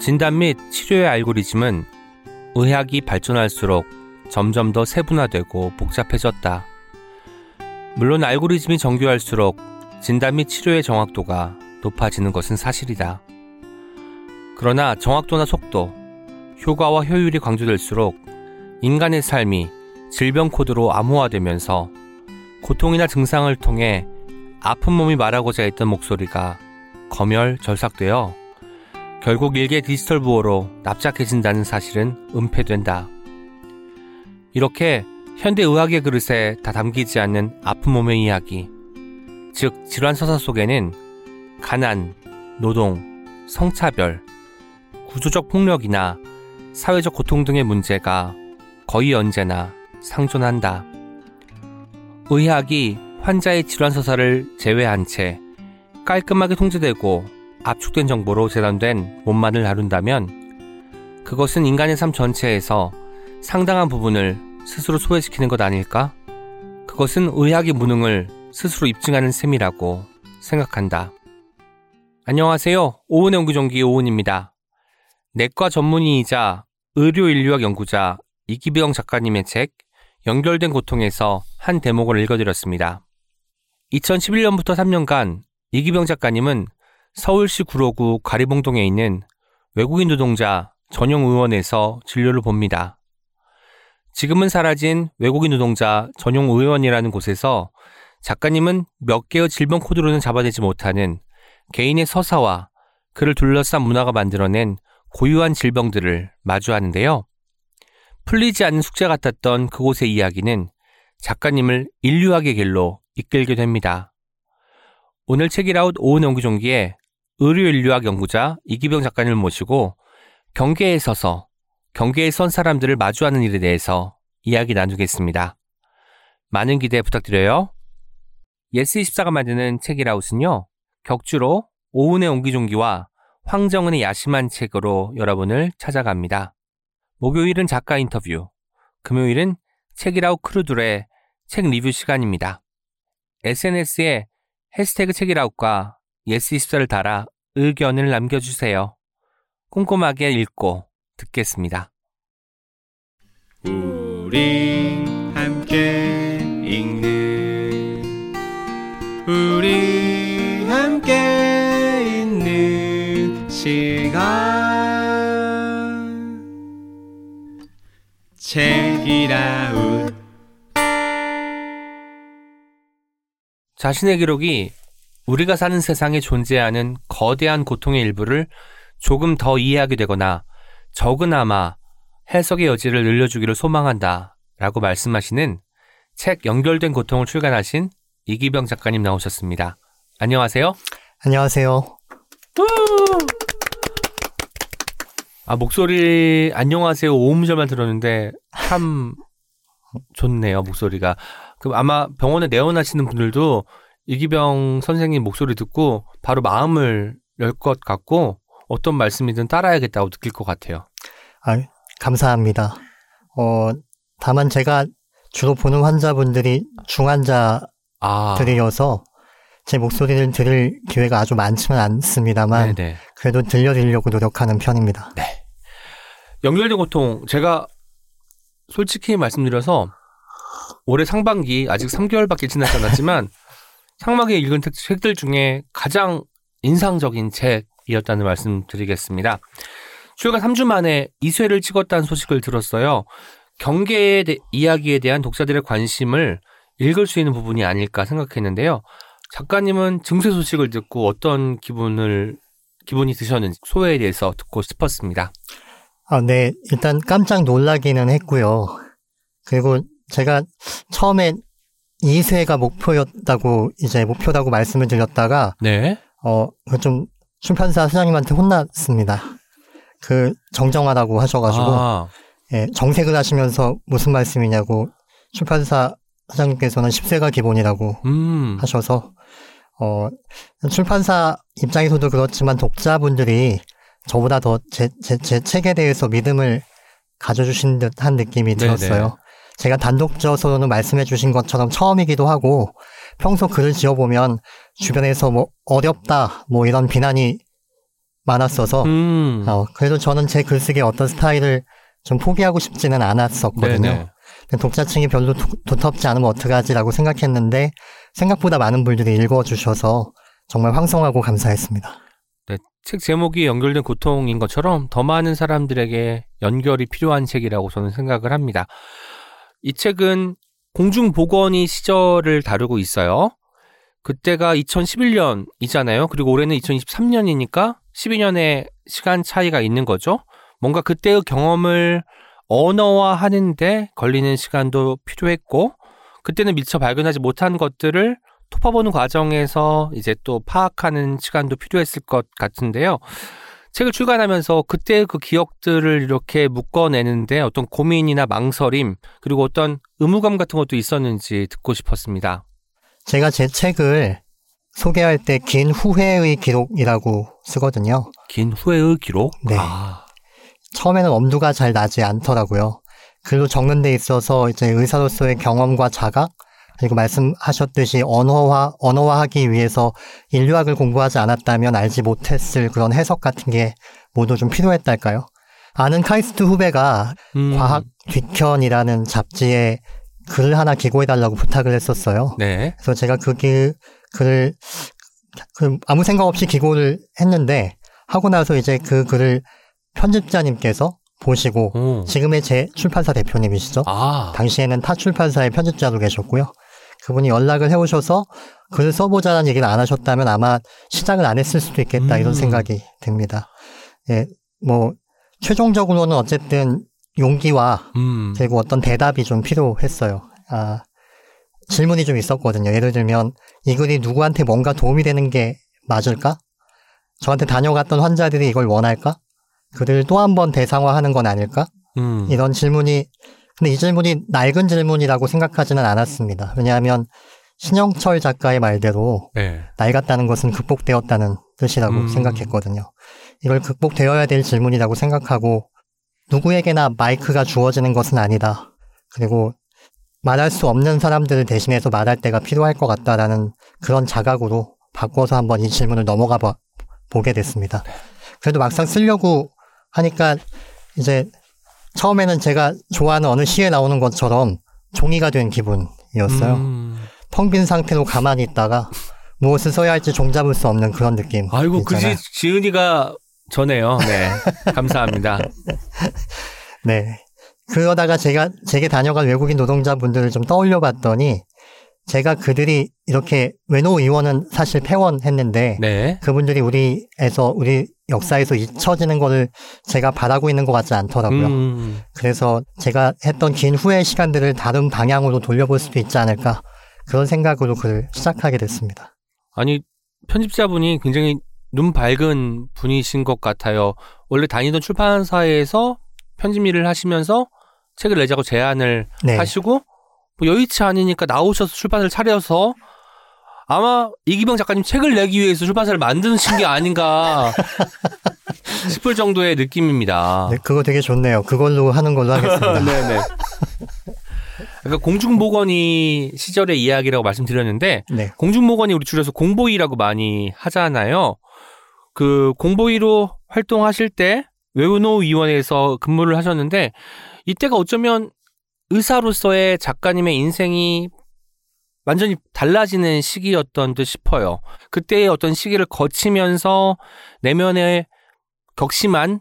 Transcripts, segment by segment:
진단 및 치료의 알고리즘은 의학이 발전할수록 점점 더 세분화되고 복잡해졌다. 물론 알고리즘이 정교할수록 진단 및 치료의 정확도가 높아지는 것은 사실이다. 그러나 정확도나 속도, 효과와 효율이 강조될수록 인간의 삶이 질병 코드로 암호화되면서 고통이나 증상을 통해 아픈 몸이 말하고자 했던 목소리가 검열 절삭되어 결국 일개 디지털 부호로 납작해진다는 사실은 은폐된다. 이렇게 현대 의학의 그릇에 다 담기지 않는 아픈 몸의 이야기, 즉 질환 서사 속에는 가난, 노동, 성차별, 구조적 폭력이나 사회적 고통 등의 문제가 거의 언제나 상존한다. 의학이 환자의 질환 서사를 제외한 채 깔끔하게 통제되고 압축된 정보로 재단된 몸만을 다룬다면 그것은 인간의 삶 전체에서 상당한 부분을 스스로 소외시키는 것 아닐까? 그것은 의학의 무능을 스스로 입증하는 셈이라고 생각한다. 안녕하세요. 오은의 옹기종기 오은입니다. 내과 전문의이자 의료인류학 연구자 이기병 작가님의 책 연결된 고통에서 한 대목을 읽어드렸습니다. 2011년부터 3년간 이기병 작가님은 서울시 구로구 가리봉동에 있는 외국인 노동자 전용 의원에서 진료를 봅니다. 지금은 사라진 외국인 노동자 전용 의원이라는 곳에서 작가님은 몇 개의 질병 코드로는 잡아내지 못하는 개인의 서사와 그를 둘러싼 문화가 만들어낸 고유한 질병들을 마주하는데요. 풀리지 않는 숙제 같았던 그곳의 이야기는 작가님을 인류학의 길로 이끌게 됩니다. 오늘 책읽아웃 오은의 옹기종기에 의료인류학 연구자 이기병 작가님을 모시고 경계에 서서 경계에 선 사람들을 마주하는 일에 대해서 이야기 나누겠습니다. 많은 기대 부탁드려요. 예스24가 만드는 책읽아웃은요, 격주로 오은의 옹기종기와 황정은의 야심한 책으로 여러분을 찾아갑니다. 목요일은 작가 인터뷰, 금요일은 책읽아웃 크루들의 책 리뷰 시간입니다. SNS에 해시태그 책읽아웃과 예스24를 달아 의견을 남겨주세요. 꼼꼼하게 읽고 듣겠습니다. 우리 함께 읽는 우리 함께 있는 시간 책이라웃 자신의 기록이 우리가 사는 세상에 존재하는 거대한 고통의 일부를 조금 더 이해하게 되거나 적은아마 해석의 여지를 늘려주기를 소망한다 라고 말씀하시는 책 연결된 고통을 출간하신 이기병 작가님 나오셨습니다. 안녕하세요. 안녕하세요. 아, 목소리, 안녕하세요. 오음절만 들었는데 참 좋네요, 목소리가. 그럼 아마 병원에 내원하시는 분들도 이기병 선생님 목소리 듣고 바로 마음을 열 것 같고 어떤 말씀이든 따라야겠다고 느낄 것 같아요. 아, 감사합니다. 어, 다만 제가 주로 보는 환자분들이 중환자들이어서 아, 제 목소리를 들을 기회가 아주 많지는 않습니다만 네네. 그래도 들려드리려고 노력하는 편입니다. 연결된 고통 제가 솔직히 말씀드려서 올해 상반기 아직 3개월밖에 지나지 않았지만 상반기에 읽은 책- 책들 중에 가장 인상적인 책이었다는 말씀 드리겠습니다. 출간 3주 만에 2쇄를 찍었다는 소식을 들었어요. 경계의 대- 이야기에 대한 독자들의 관심을 읽을 수 있는 부분이 아닐까 생각했는데요. 작가님은 증세 소식을 듣고 어떤 기분을 기분이 드셨는지 소회에 대해서 듣고 싶었습니다. 아, 네. 일단 깜짝 놀라기는 했고요. 그리고 제가 처음에 2세가 목표였다고 이제 목표라고 말씀을 드렸다가 네. 어, 그좀 출판사 사장님한테 혼났습니다. 그 정정하라고 하셔가지고 아, 예, 정색을 하시면서 무슨 말씀이냐고 출판사 사장님께서는 10세가 기본이라고 음, 하셔서 어, 출판사 입장에서도 그렇지만 독자분들이 저보다 더 제 제 제 책에 대해서 믿음을 가져주신 듯한 느낌이. 들었어요. 제가 단독적으로는 말씀해 주신 것처럼 처음이기도 하고 평소 글을 지어보면 주변에서 뭐 어렵다 뭐 이런 비난이 많았어서 음. 어, 그래도 저는 제 글쓰기의 어떤 스타일을 좀 포기하고 싶지는 않았었거든요. 네네. 독자층이 별로 도, 도텁지 않으면 어떡하지라고 생각했는데 생각보다 많은 분들이 읽어주셔서 정말 황송하고 감사했습니다. 네, 책 제목이 연결된 고통인 것처럼 더 많은 사람들에게 연결이 필요한 책이라고 저는 생각을 합니다. 이 책은 공중보건의 시절을 다루고 있어요. 그때가 2011년이잖아요. 그리고 올해는 2023년이니까 12년의 시간 차이가 있는 거죠. 뭔가 그때의 경험을 언어화하는데 걸리는 시간도 필요했고, 그때는 미처 발견하지 못한 것들을 토파보는 과정에서 이제 또 파악하는 시간도 필요했을 것 같은데요. 책을 출간하면서 그때의 그 기억들을 이렇게 묶어내는데 어떤 고민이나 망설임, 그리고 어떤 의무감 같은 것도 있었는지 듣고 싶었습니다. 제가 제 책을 소개할 때 긴 후회의 기록이라고 쓰거든요. 긴 후회의 기록? 네. 아, 처음에는 엄두가 잘 나지 않더라고요. 글로 적는 데 있어서 이제 의사로서의 경험과 자각, 그리고 말씀하셨듯이 언어화, 언어화하기 위해서 인류학을 공부하지 않았다면 알지 못했을 그런 해석 같은 게 모두 좀 필요했달까요? 아는 카이스트 후배가 음, 과학 뒤편이라는 잡지에 글을 하나 기고해달라고 부탁을 했었어요. 네. 그래서 제가 그 글, 글을 그 아무 생각 없이 기고를 했는데 하고 나서 이제 그 글을 편집자님께서 보시고 오. 지금의 제 출판사 대표님이시죠. 아, 당시에는 타 출판사의 편집자로 계셨고요. 그분이 연락을 해오셔서 글을 써보자는 얘기를 안 하셨다면 아마 시작을 안 했을 수도 있겠다 음. 이런 생각이 듭니다. 예, 뭐 최종적으로는 어쨌든 용기와 음, 그리고 어떤 대답이 좀 필요했어요. 아, 질문이 좀 있었거든요. 예를 들면 이 글이 누구한테 뭔가 도움이 되는 게 맞을까? 저한테 다녀갔던 환자들이 이걸 원할까? 그를 또한 번 대상화하는 건 아닐까? 음, 이런 질문이 근데 이 질문이 낡은 질문이라고 생각하지는 않았습니다. 왜냐하면 신영철 작가의 말대로 네. 낡았다는 것은 극복되었다는 뜻이라고 음. 생각했거든요. 이걸 극복되어야 될 질문이라고 생각하고 누구에게나 마이크가 주어지는 것은 아니다. 그리고 말할 수 없는 사람들을 대신해서 말할 때가 필요할 것 같다라는 그런 자각으로 바꿔서 한번 이 질문을 넘어가 봐- 보게 됐습니다. 그래도 막상 쓰려고 하니까 이제 처음에는 제가 좋아하는 어느 시에 나오는 것처럼 종이가 된 기분이었어요. 음. 텅빈 상태로 가만히 있다가 무엇을 써야 할지 종잡을 수 없는 그런 느낌. 아이고, 그지. 지은이가 전에요. 네. 감사합니다. 네. 그러다가 제가 제게 다녀간 외국인 노동자분들을 좀 떠올려 봤더니 제가 그들이 이렇게 외노 의원은 사실 폐원했는데 네. 그분들이 우리에서 우리 역사에서 잊혀지는 거를 제가 바라고 있는 것 같지 않더라고요. 음, 그래서 제가 했던 긴 후의 시간들을 다른 방향으로 돌려볼 수도 있지 않을까 그런 생각으로 글을 시작하게 됐습니다. 아니, 편집자분이 굉장히 눈 밝은 분이신 것 같아요. 원래 다니던 출판사에서 편집 일을 하시면서 책을 내자고 제안을 네. 하시고 뭐 여의치 않으니까 나오셔서 출판을 차려서 아마 이기병 작가님 책을 내기 위해서 출판사를 만드신 게 아닌가 싶을 정도의 느낌입니다. 네, 그거 되게 좋네요. 그걸로 하는 걸로 하겠습니다. 네네. 그러니까 공중보건이 시절의 이야기라고 말씀드렸는데 네. 공중보건이 우리 줄여서 공보이라고 많이 하잖아요. 그 공보이로 활동하실 때 외노 위원회에서 근무를 하셨는데 이때가 어쩌면 의사로서의 작가님의 인생이 완전히 달라지는 시기였던 듯 싶어요. 그때의 어떤 시기를 거치면서 내면에 격심한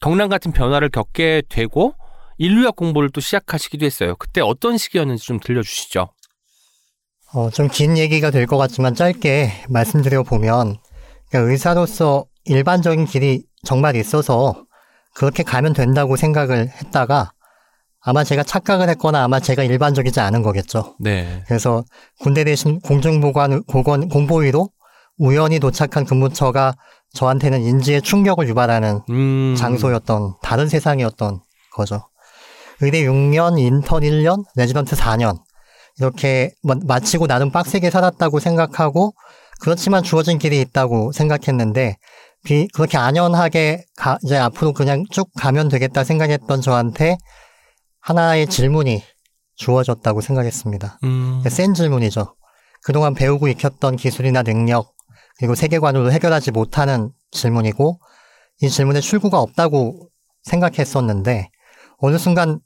경란 같은 변화를 겪게 되고 인류학 공부를 또 시작하시기도 했어요. 그때 어떤 시기였는지 좀 들려주시죠. 어, 좀 긴 얘기가 될 것 같지만 짧게 말씀드려 보면 그러니까 의사로서 일반적인 길이 정말 있어서 그렇게 가면 된다고 생각을 했다가 아마 제가 착각을 했거나 아마 제가 일반적이지 않은 거겠죠. 네. 그래서 군대 대신 공중보관 보건 공보의로 우연히 도착한 근무처가 저한테는 인지의 충격을 유발하는 음. 장소였던 다른 세상이었던 거죠. 의대 6년, 인턴 1년, 레지던트 4년 이렇게 뭐 마치고 나름 빡세게 살았다고 생각하고 그렇지만 주어진 길이 있다고 생각했는데 비, 그렇게 안연하게 가, 이제 앞으로 그냥 쭉 가면 되겠다 생각했던 저한테 하나의 질문이 주어졌다고 생각했습니다. 음. 센 질문이죠. 그동안 배우고 익혔던 기술이나 능력, 그리고 세계관으로 해결하지 못하는 질문이고 이 질문에 출구가 없다고 생각했었는데 어느 순간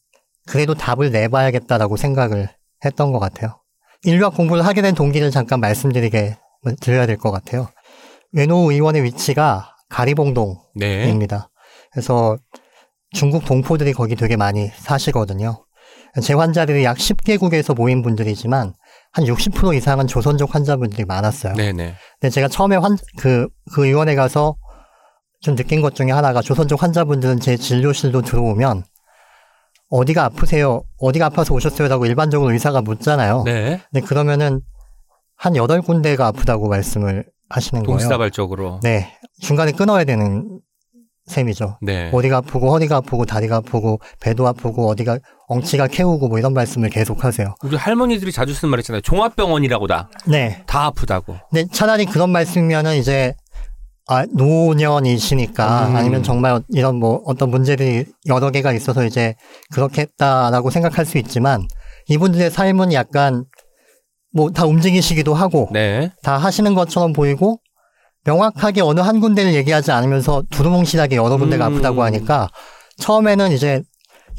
그래도 답을 내봐야겠다라고 생각을 했던 것 같아요. 인류학 공부를 하게 된 동기를 잠깐 말씀드리게 드려야 될 것 같아요. 외노 의원의 위치가 가리봉동입니다. 네. 그래서 중국 동포들이 거기 되게 많이 사시거든요. 제 환자들이 약 10개국에서 모인 분들이지만 한 60% 이상은 조선족 환자분들이 많았어요. 네네. 근데 제가 처음에 환, 그, 그 의원에 가서 좀 느낀 것 중에 하나가 조선족 환자분들은 제 진료실로 들어오면 어디가 아프세요? 어디가 아파서 오셨어요? 라고 일반적으로 의사가 묻잖아요. 네. 근데 그러면은 한 여덟 군데가 아프다고 말씀을 하시는 거예요. 동시다발적으로. 네. 중간에 끊어야 되는 셈이죠. 네. 어디가 아프고 허리가 아프고 다리가 아프고 배도 아프고 어디가 엉치가 캐우고 뭐 이런 말씀을 계속 하세요. 우리 할머니들이 자주 쓰는 말 있잖아요. 종합병원이라고 다. 네. 다 아프다고. 근데 차라리 그런 말씀이면은 이제 아, 노년이시니까 음. 아니면 정말 이런 뭐 어떤 문제들이 여러 개가 있어서 이제 그렇게 했다라고 생각할 수 있지만 이분들의 삶은 약간 뭐 다 움직이시기도 하고 네. 다 하시는 것처럼 보이고 명확하게 어느 한 군데를 얘기하지 않으면서 두루뭉실하게 여러 군데가 음. 아프다고 하니까 처음에는 이제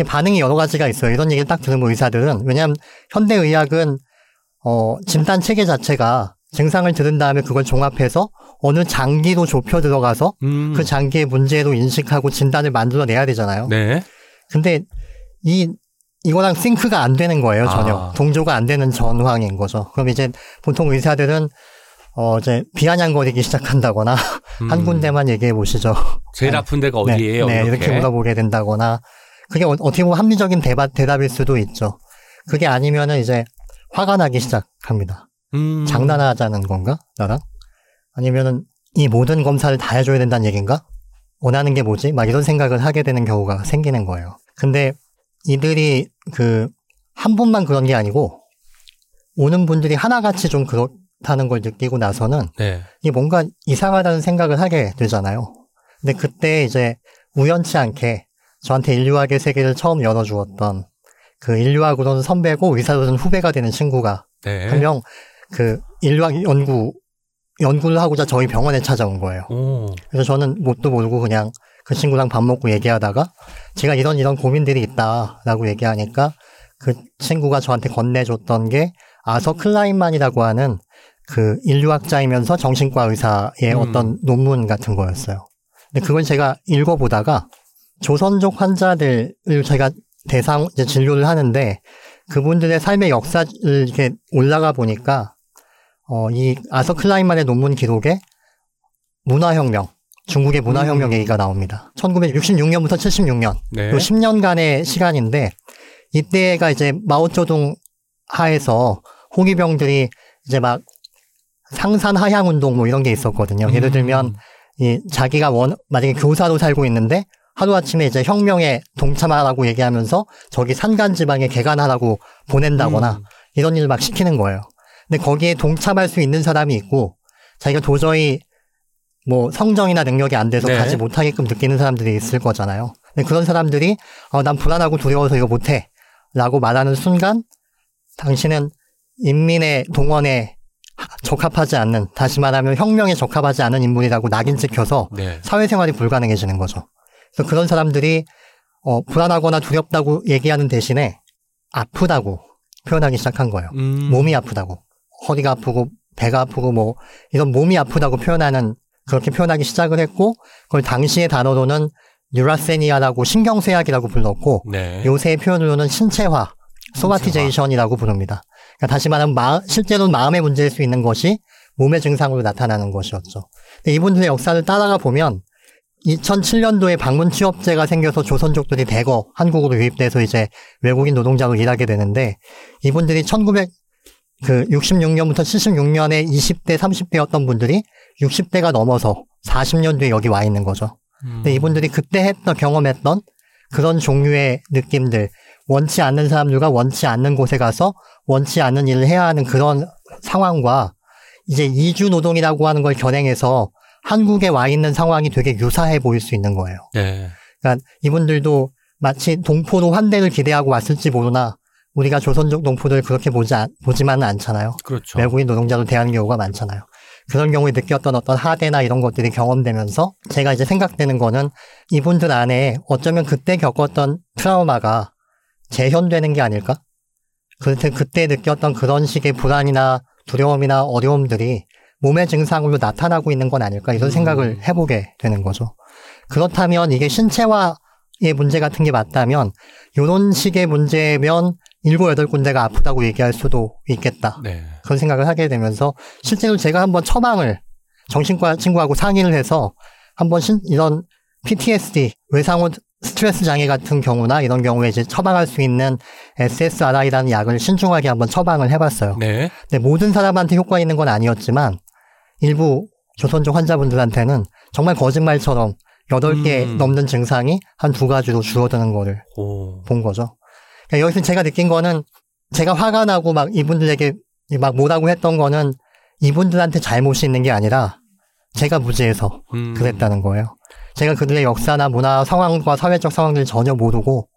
반응이 여러 가지가 있어요. 이런 얘기를 딱 들으면 의사들은 왜냐하면 현대 의학은 어 진단 체계 자체가 증상을 들은 다음에 그걸 종합해서 어느 장기로 좁혀 들어가서 음. 그 장기의 문제로 인식하고 진단을 만들어 내야 되잖아요. 네. 근데 이 이거랑 싱크가 안 되는 거예요 전혀 아. 동조가 안 되는 전황인 거죠. 그럼 이제 보통 의사들은 어 이제 비아냥거리기 시작한다거나 한 음. 군데만 얘기해 보시죠. 제일 네. 아픈 데가 네, 어디예요? 네, 이렇게. 이렇게 물어보게 된다거나 그게 어, 떻게 보면 합리적인 대답, 대답일 수도 있죠. 그게 아니면은 이제 화가 나기 시작합니다. 음. 장난하자는 건가 나랑? 아니면은 이 모든 검사를 다 해줘야 된다는 얘기인가? 원하는 게 뭐지? 막 이런 생각을 하게 되는 경우가 생기는 거예요. 근데 이들이 그 한 분만 그런 게 아니고 오는 분들이 하나같이 좀 그렇 다는 걸 느끼고 나서는 네. 이게 뭔가 이상하다는 생각을 하게 되잖아요. 근데 그때 이제 우연치 않게 저한테 인류학의 세계를 처음 열어주었던 그 인류학으로는 선배고 의사로는 후배가 되는 친구가 네. 한명 그 인류학 연구 연구를 하고자 저희 병원에 찾아온 거예요. 오. 그래서 저는 뭣도 모르고 그냥 그 친구랑 밥 먹고 얘기하다가 제가 이런 이런 고민들이 있다라고 얘기하니까 그 친구가 저한테 건네줬던 게 아서 클라인만이라고 하는 그 인류학자이면서 정신과 의사의 음. 어떤 논문 같은 거였어요. 근데 그걸 제가 읽어보다가 조선족 환자들을 제가 대상 이제 진료를 하는데 그분들의 삶의 역사를 이렇게 올라가 보니까 어, 이 아서 클라인만의 논문 기록에 문화혁명, 중국의 문화혁명 음. 얘기가 나옵니다. 1966년부터 76년, 네. 요 10년간의 시간인데 이때가 이제 마오쩌둥 하에서 홍위병들이 이제 막 상산 하향 운동 뭐 이런 게 있었거든요. 예를 음. 들면 이 자기가 원 만약에 교사로 살고 있는데 하루 아침에 이제 혁명에 동참하라고 얘기하면서 저기 산간 지방에 개간하라고 보낸다거나 음. 이런 일을 막 시키는 거예요. 근데 거기에 동참할 수 있는 사람이 있고 자기가 도저히 뭐 성정이나 능력이 안 돼서 네. 가지 못하게끔 느끼는 사람들이 있을 거잖아요. 근데 그런 사람들이 어, 난 불안하고 두려워서 이거 못해 라고 말하는 순간 당신은 인민의 동원에 적합하지 않는 다시 말하면 혁명에 적합하지 않은 인물이라고 낙인 찍혀서 네. 사회생활이 불가능해지는 거죠. 그래서 그런 사람들이 어, 불안하거나 두렵다고 얘기하는 대신에 아프다고 표현하기 시작한 거예요. 음. 몸이 아프다고 허리가 아프고 배가 아프고 뭐 이런 몸이 아프다고 표현하는 그렇게 표현하기 시작을 했고 그걸 당시의 단어로는 neurasthenia라고 신경쇠약이라고 불렀고 네. 요새의 표현으로는 신체화 somatization이라고 부릅니다. 그러니까 다시 말하면 마- 실제로는 마음의 문제일 수 있는 것이 몸의 증상으로 나타나는 것이었죠. 이분들의 역사를 따라가 보면 2007년도에 방문 취업제가 생겨서 조선족들이 대거 한국으로 유입돼서 이제 외국인 노동자로 일하게 되는데 이분들이 1900 그 66년부터 76년에 20대, 30대였던 분들이 60대가 넘어서 40년 뒤에 여기 와 있는 거죠. 음. 근데 이분들이 그때 했던 경험했던 그런 종류의 느낌들 원치 않는 사람들과 원치 않는 곳에 가서 원치 않는 일을 해야 하는 그런 상황과 이제 이주 노동이라고 하는 걸 겨냥해서 한국에 와 있는 상황이 되게 유사해 보일 수 있는 거예요. 네. 그러니까 이분들도 마치 동포로 환대를 기대하고 왔을지 모르나 우리가 조선족 동포들 그렇게 보지 않- 보지만은 않잖아요. 그렇죠. 외국인 노동자로 대하는 경우가 많잖아요. 그런 경우에 느꼈던 어떤 하대나 이런 것들이 경험되면서 제가 이제 생각되는 거는 이분들 안에 어쩌면 그때 겪었던 트라우마가 재현되는 게 아닐까? 그때, 그때 느꼈던 그런 식의 불안이나 두려움이나 어려움들이 몸의 증상으로 나타나고 있는 건 아닐까 이런 생각을 해보게 되는 거죠. 그렇다면 이게 신체화의 문제 같은 게 맞다면 이런 식의 문제면 일곱 여덟 군데가 아프다고 얘기할 수도 있겠다. 네. 그런 생각을 하게 되면서 실제로 제가 한번 처방을 정신과 친구하고 상의를 해서 한번 신- 이런 PTSD 외상후 스트레스 장애 같은 경우나 이런 경우에 이제 처방할 수 있는 SSRI라는 약을 신중하게 한번 처방을 해봤어요. 네. 근데 모든 사람한테 효과 있는 건 아니었지만 일부 조선족 환자분들한테는 정말 거짓말처럼 여덟 개 음. 넘는 증상이 한 두 가지로 줄어드는 거를 오. 본 거죠. 그러니까 여기서 제가 느낀 거는 제가 화가 나고 막 이분들에게 막 뭐라고 했던 거는 이분들한테 잘못이 있는 게 아니라 제가 무지해서 음. 그랬다는 거예요. 제가 그들의 역사나 문화 상황과 사회적 상황들을 전혀 모르고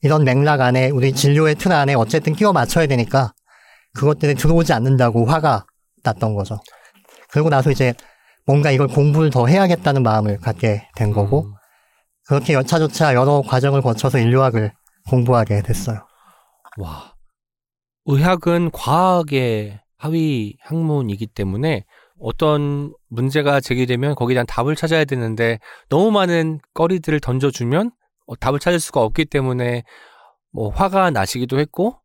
이런 맥락 안에 우리 진료의 틀 안에 어쨌든 끼워 맞춰야 되니까 그것들이 들어오지 않는다고 화가 났던 거죠. 그러고 나서 이제 뭔가 이걸 공부를 더 해야겠다는 마음을 갖게 된 거고 음. 그렇게 여차저차 여러 과정을 거쳐서 인류학을 공부하게 됐어요. 와. 의학은 과학의 하위 학문이기 때문에 어떤 문제가 제기되면 거기에 대한 답을 찾아야 되는데 너무 많은 거리들을 던져주면 어, 답을 찾을 수가 없기 때문에 뭐 화가 나시기도 했고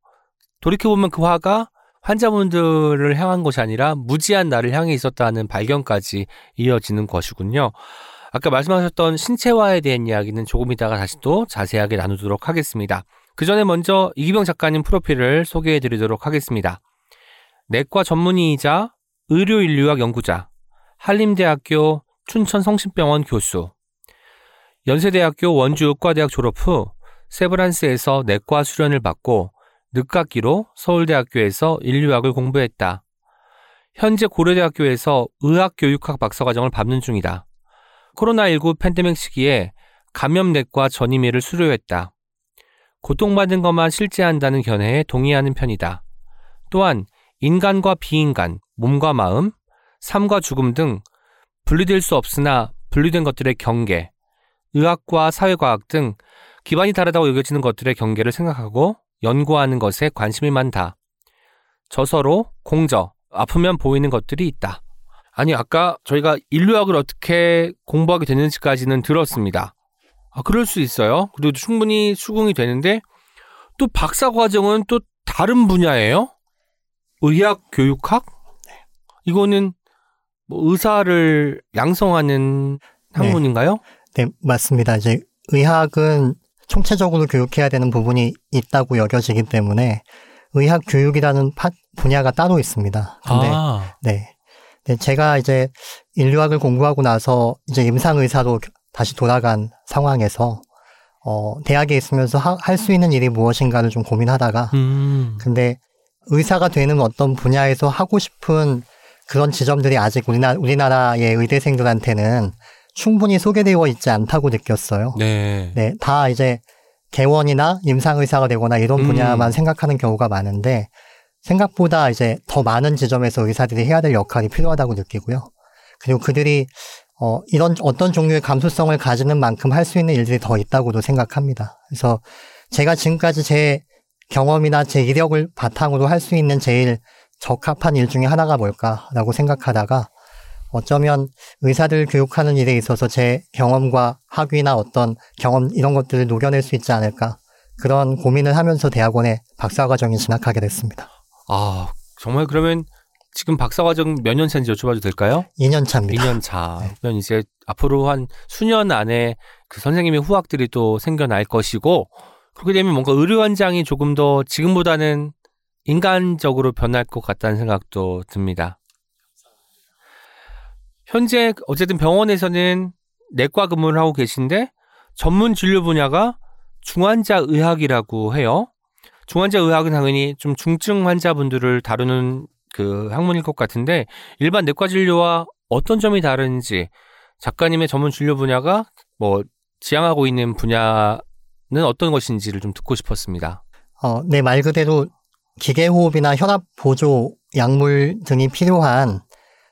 돌이켜보면 그 화가 환자분들을 향한 것이 아니라 무지한 나를 향해 있었다는 발견까지 이어지는 것이군요. 아까 말씀하셨던 신체화에 대한 이야기는 조금 이따가 다시 또 자세하게 나누도록 하겠습니다. 그 전에 먼저 이기병 작가님 프로필을 소개해 드리도록 하겠습니다. 내과 전문의이자 의료인류학 연구자, 한림대학교 춘천성심병원 교수, 연세대학교 원주의과대학 졸업 후 세브란스에서 내과 수련을 받고 늦깎이로 서울대학교에서 인류학을 공부했다. 현재 고려대학교에서 의학교육학 박사과정을 밟는 중이다. 코로나19 팬데믹 시기에 감염내과 전임의를 수료했다. 고통받는 것만 실제한다는 견해에 동의하는 편이다. 또한 인간과 비인간, 몸과 마음, 삶과 죽음 등 분리될 수 없으나 분리된 것들의 경계, 의학과 사회과학 등 기반이 다르다고 여겨지는 것들의 경계를 생각하고 연구하는 것에 관심이 많다. 저서로 공저, 아프면 보이는 것들이 있다. 아니, 아까 저희가 인류학을 어떻게 공부하게 됐는지까지는 들었습니다. 아, 그럴 수 있어요. 그리고 충분히 수긍이 되는데 또 박사 과정은 또 다른 분야예요? 의학 교육학? 이거는 뭐 의사를 양성하는 학문인가요? 네, 맞습니다. 이제 의학은 총체적으로 교육해야 되는 부분이 있다고 여겨지기 때문에 의학 교육이라는 파- 분야가 따로 있습니다. 근데 아, 네. 네, 제가 이제 인류학을 공부하고 나서 이제 임상 의사로 다시 돌아간 상황에서 어, 대학에 있으면서 할 수 있는 일이 무엇인가를 좀 고민하다가 음, 근데 의사가 되는 어떤 분야에서 하고 싶은 그런 지점들이 아직 우리나라, 우리나라의 의대생들한테는 충분히 소개되어 있지 않다고 느꼈어요. 네. 네, 다 이제 개원이나 임상의사가 되거나 이런 음. 분야만 생각하는 경우가 많은데 생각보다 이제 더 많은 지점에서 의사들이 해야 될 역할이 필요하다고 느끼고요. 그리고 그들이 어, 이런 어떤 종류의 감수성을 가지는 만큼 할 수 있는 일들이 더 있다고도 생각합니다. 그래서 제가 지금까지 제 경험이나 제 이력을 바탕으로 할 수 있는 제일 적합한 일 중에 하나가 뭘까라고 생각하다가 어쩌면 의사들 교육하는 일에 있어서 제 경험과 학위나 어떤 경험 이런 것들을 녹여낼 수 있지 않을까 그런 고민을 하면서 대학원에 박사과정에 진학하게 됐습니다. 아, 정말 그러면 지금 박사 과정 몇 년 차인지 여쭤봐도 될까요? 2년 차입니다. 2년 차면 이제 앞으로 한 수년 안에 그 선생님의 후학들이 또 생겨날 것이고 그렇게 되면 뭔가 의료 현장이 조금 더 지금보다는 인간적으로 변할 것 같다는 생각도 듭니다. 현재 어쨌든 병원에서는 내과 근무를 하고 계신데 전문 진료 분야가 중환자 의학이라고 해요. 중환자 의학은 당연히 좀 중증 환자분들을 다루는 그 학문일 것 같은데 일반 내과 진료와 어떤 점이 다른지 작가님의 전문 진료 분야가 뭐 지향하고 있는 분야는 어떤 것인지를 좀 듣고 싶었습니다. 어, 네, 말 그대로 기계호흡이나 혈압 보조 약물 등이 필요한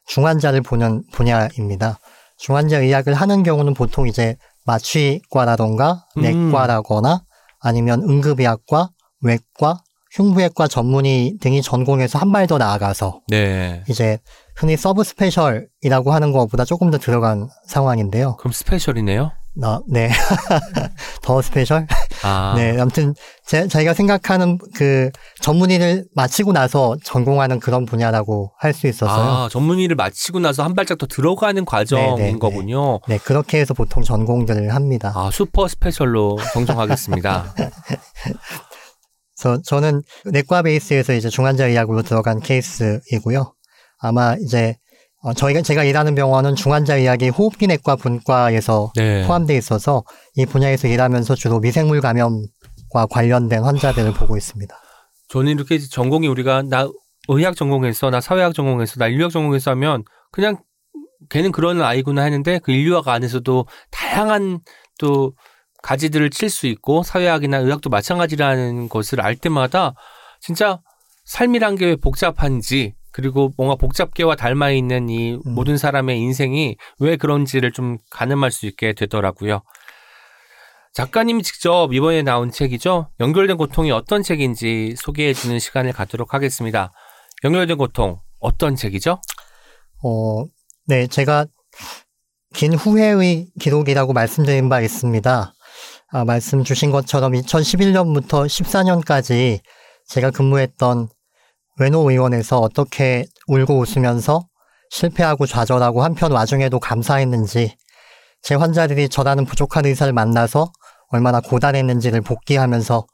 중환자를 보는 분야입니다. 중환자 의학을 하는 경우는 보통 이제 마취과라던가 음. 내과라거나 아니면 응급의학과, 외과, 흉부외과 전문의 등이 전공해서 한 발 더 나아가서 네. 이제 흔히 sub special이라고 하는 것보다 조금 더 들어간 상황인데요. 그럼 special이네요. 어, 네. 더 special? 아. 네. 아무튼 제, 저희가 생각하는 그 전문의를 마치고 나서 전공하는 그런 분야라고 할 수 있어서요. 아, 전문의를 마치고 나서 한 발짝 더 들어가는 과정인 네, 네, 네. 거군요. 네. 그렇게 해서 보통 전공들을 합니다. 아, super special로 정정하겠습니다. 그래서 저는 내과 베이스에서 이제 중환자 의학으로 들어간 케이스이고요. 아마 이제 어, 저희가 제가 일하는 병원은 중환자 의학이 호흡기 내과 분과에서 네. 포함되어 있어서 이 분야에서 일하면서 주로 미생물 감염과 관련된 환자들을 보고 있습니다. 저는 이렇게 전공이 우리가 나 의학 전공했어, 나 사회학 전공했어, 나 인류학 전공했어 하면 그냥 걔는 그런 아이구나 했는데 그 인류학 안에서도 다양한 또 가지들을 칠 수 있고 사회학이나 의학도 마찬가지라는 것을 알 때마다 진짜 삶이란 게 왜 복잡한지 그리고 뭔가 복잡계와 닮아 있는 이 음. 모든 사람의 인생이 왜 그런지를 좀 가늠할 수 있게 되더라고요. 작가님이 직접 이번에 나온 책이죠. 연결된 고통이 어떤 책인지 소개해 주는 시간을 갖도록 하겠습니다. 연결된 고통 어떤 책이죠? 어, 네, 제가 긴 후회의 기록이라고 말씀드린 바 있습니다. 아, 말씀 주신 것처럼 2011년부터 14년까지 제가 근무했던 외노 의원에서 어떻게 울고 웃으면서 실패하고 좌절하고 한편 와중에도 감사했는지 제 환자들이 저라는 부족한 의사를 만나서 얼마나 고단했는지를 복기하면서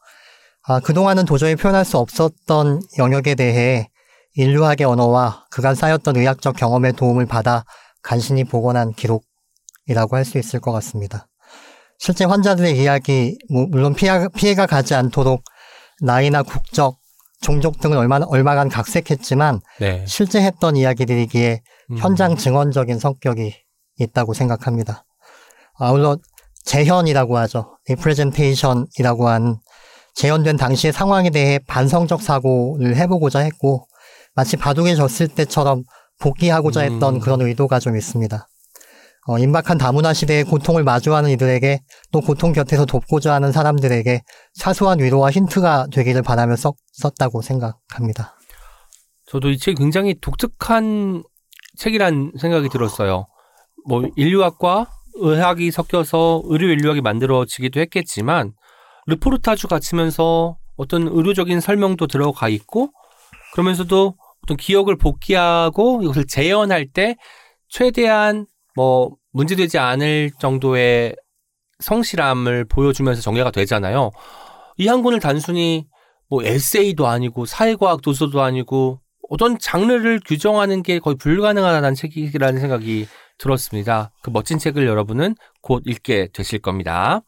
아, 그동안은 도저히 표현할 수 없었던 영역에 대해 인류학의 언어와 그간 쌓였던 의학적 경험의 도움을 받아 간신히 복원한 기록이라고 할 수 있을 것 같습니다. 실제 환자들의 이야기, 뭐, 물론 피해, 피해가 가지 않도록 나이나 국적, 종족 등은 얼마나, 얼마간 각색했지만 네. 실제 했던 이야기들이기에 음. 현장 증언적인 성격이 있다고 생각합니다. 아, 물론 재현이라고 하죠. representation이라고 한 재현된 당시의 상황에 대해 반성적 사고를 해보고자 했고 마치 바둑에 졌을 때처럼 복기하고자 음. 했던 그런 의도가 좀 있습니다. 어, 임박한 다문화 시대의 고통을 마주하는 이들에게 또 고통 곁에서 돕고자 하는 사람들에게 사소한 위로와 힌트가 되기를 바라며 써, 썼다고 생각합니다. 저도 이 책이 굉장히 독특한 책이란 생각이 들었어요. 뭐 인류학과 의학이 섞여서 의료 인류학이 만들어지기도 했겠지만 르포르타주 갖추면서 어떤 의료적인 설명도 들어가 있고 그러면서도 어떤 기억을 복귀하고 이것을 재현할 때 최대한 뭐 문제되지 않을 정도의 성실함을 보여주면서 전개가 되잖아요. 이한 권을 단순히 뭐 에세이도 아니고 사회과학 도서도 아니고 어떤 장르를 규정하는 게 거의 불가능하다는 책이라는 생각이 들었습니다. 그 멋진 책을 여러분은 곧 읽게 되실 겁니다.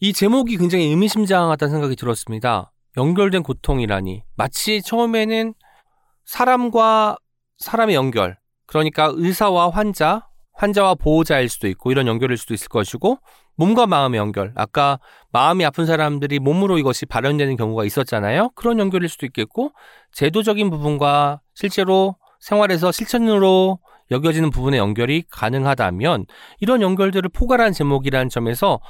이 제목이 굉장히 의미심장하다는 생각이 들었습니다. 연결된 고통이라니. 마치 처음에는 사람과 사람의 연결. 그러니까 의사와 환자, 환자와 보호자일 수도 있고 이런 연결일 수도 있을 것이고 몸과 마음의 연결. 아까 마음이 아픈 사람들이 몸으로 이것이 발현되는 경우가 있었잖아요. 그런 연결일 수도 있겠고 제도적인 부분과 실제로 생활에서 실천으로 여겨지는 부분의 연결이 가능하다면 이런 연결들을 포괄한 제목이라는 점에서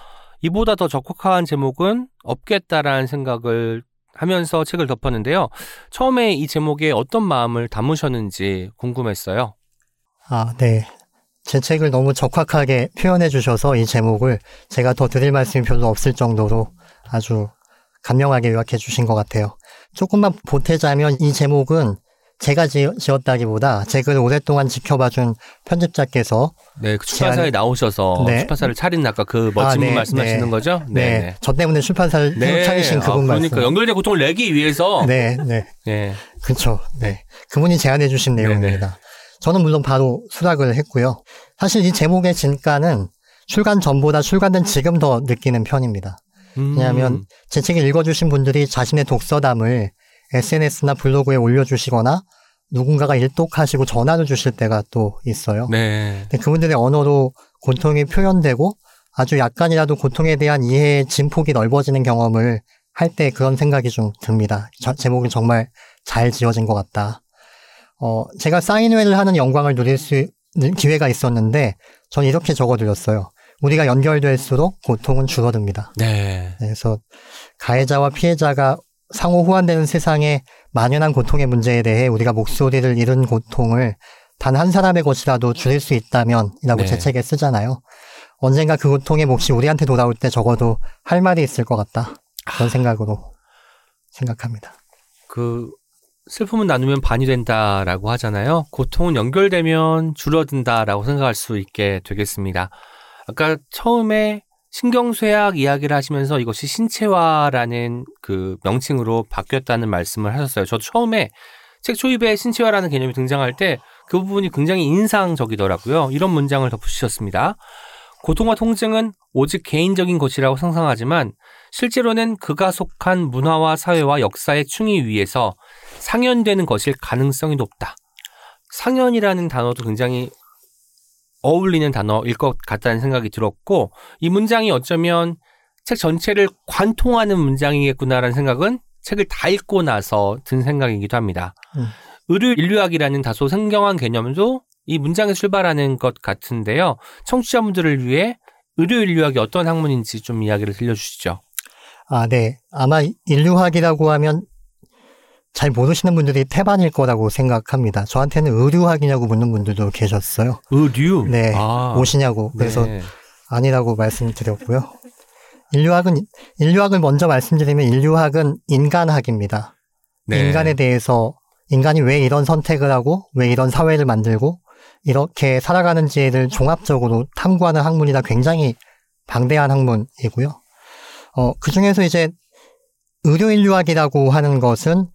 이보다 더 적확한 제목은 없겠다라는 생각을 하면서 책을 덮었는데요. 처음에 이 제목에 어떤 마음을 담으셨는지 궁금했어요. 아, 네. 제 책을 너무 적확하게 표현해 주셔서 이 제목을 제가 더 드릴 말씀이 별로 없을 정도로 아주 간명하게 요약해 주신 것 같아요. 조금만 보태자면 이 제목은 제가 지, 지었다기보다 제 글을 오랫동안 지켜봐준 편집자께서 네, 그 출판사에 제안이- 나오셔서 네. 출판사를 차린 아까 그 멋진 아, 분 네, 말씀하시는 네. 거죠? 네, 저 때문에 출판사를 새로 차리신 아, 그분 말씀. 그러니까 연결된 고통을 내기 위해서 네, 네. 네. 그렇죠. 네. 그분이 제안해 주신 네네. 내용입니다. 저는 물론 바로 수락을 했고요. 사실 이 제목의 진가는 출간 전보다 출간된 지금 더 느끼는 편입니다. 음. 왜냐하면 제 책을 읽어주신 분들이 자신의 독서담을 SNS나 블로그에 올려주시거나 누군가가 일독하시고 전화를 주실 때가 또 있어요. 네. 근데 그분들의 언어로 고통이 표현되고 아주 약간이라도 고통에 대한 이해의 진폭이 넓어지는 경험을 할 때 그런 생각이 좀 듭니다. 저- 제목이 정말 잘 지어진 것 같다. 어, 제가 사인회를 하는 영광을 누릴 수 있는 기회가 있었는데 전 이렇게 적어드렸어요. 우리가 연결될수록 고통은 줄어듭니다. 네. 네, 그래서 가해자와 피해자가 상호 호환되는 세상에 만연한 고통의 문제에 대해 우리가 목소리를 잃은 고통을 단 한 사람의 것이라도 줄일 수 있다면이라고 네. 제 책에 쓰잖아요. 언젠가 그 고통의 몫이 우리한테 돌아올 때 적어도 할 말이 있을 것 같다. 그런 생각으로 생각합니다. 그 슬픔은 나누면 반이 된다라고 하잖아요. 고통은 연결되면 줄어든다라고 생각할 수 있게 되겠습니다. 아까 처음에 신경쇠약 이야기를 하시면서 이것이 신체화라는 그 명칭으로 바뀌었다는 말씀을 하셨어요. 저도 처음에 책 초입에 신체화라는 개념이 등장할 때 그 부분이 굉장히 인상적이더라고요. 이런 문장을 덧붙이셨습니다. 고통과 통증은 오직 개인적인 것이라고 상상하지만 실제로는 그가 속한 문화와 사회와 역사의 충의 위에서 상연되는 것일 가능성이 높다. 상연이라는 단어도 굉장히 어울리는 단어일 것 같다는 생각이 들었고 이 문장이 어쩌면 책 전체를 관통하는 문장이겠구나라는 생각은 책을 다 읽고 나서 든 생각이기도 합니다. 음. 의료 인류학이라는 다소 생경한 개념도 이 문장에 출발하는 것 같은데요. 청취자분들을 위해 의료 인류학이 어떤 학문인지 좀 이야기를 들려주시죠. 아, 네. 아마 인류학이라고 하면 잘 모르시는 분들이 태반일 거라고 생각합니다. 저한테는 의류학이냐고 묻는 분들도 계셨어요. 의류? 네. 아, 무엇이냐고. 그래서 네. 아니라고 말씀드렸고요. 인류학은 인류학을 먼저 말씀드리면 인류학은 인간학입니다. 네. 인간에 대해서 인간이 왜 이런 선택을 하고 왜 이런 사회를 만들고 이렇게 살아가는지를 종합적으로 탐구하는 학문이라 굉장히 방대한 학문이고요. 어, 그 중에서 이제 의료 인류학이라고 하는 것은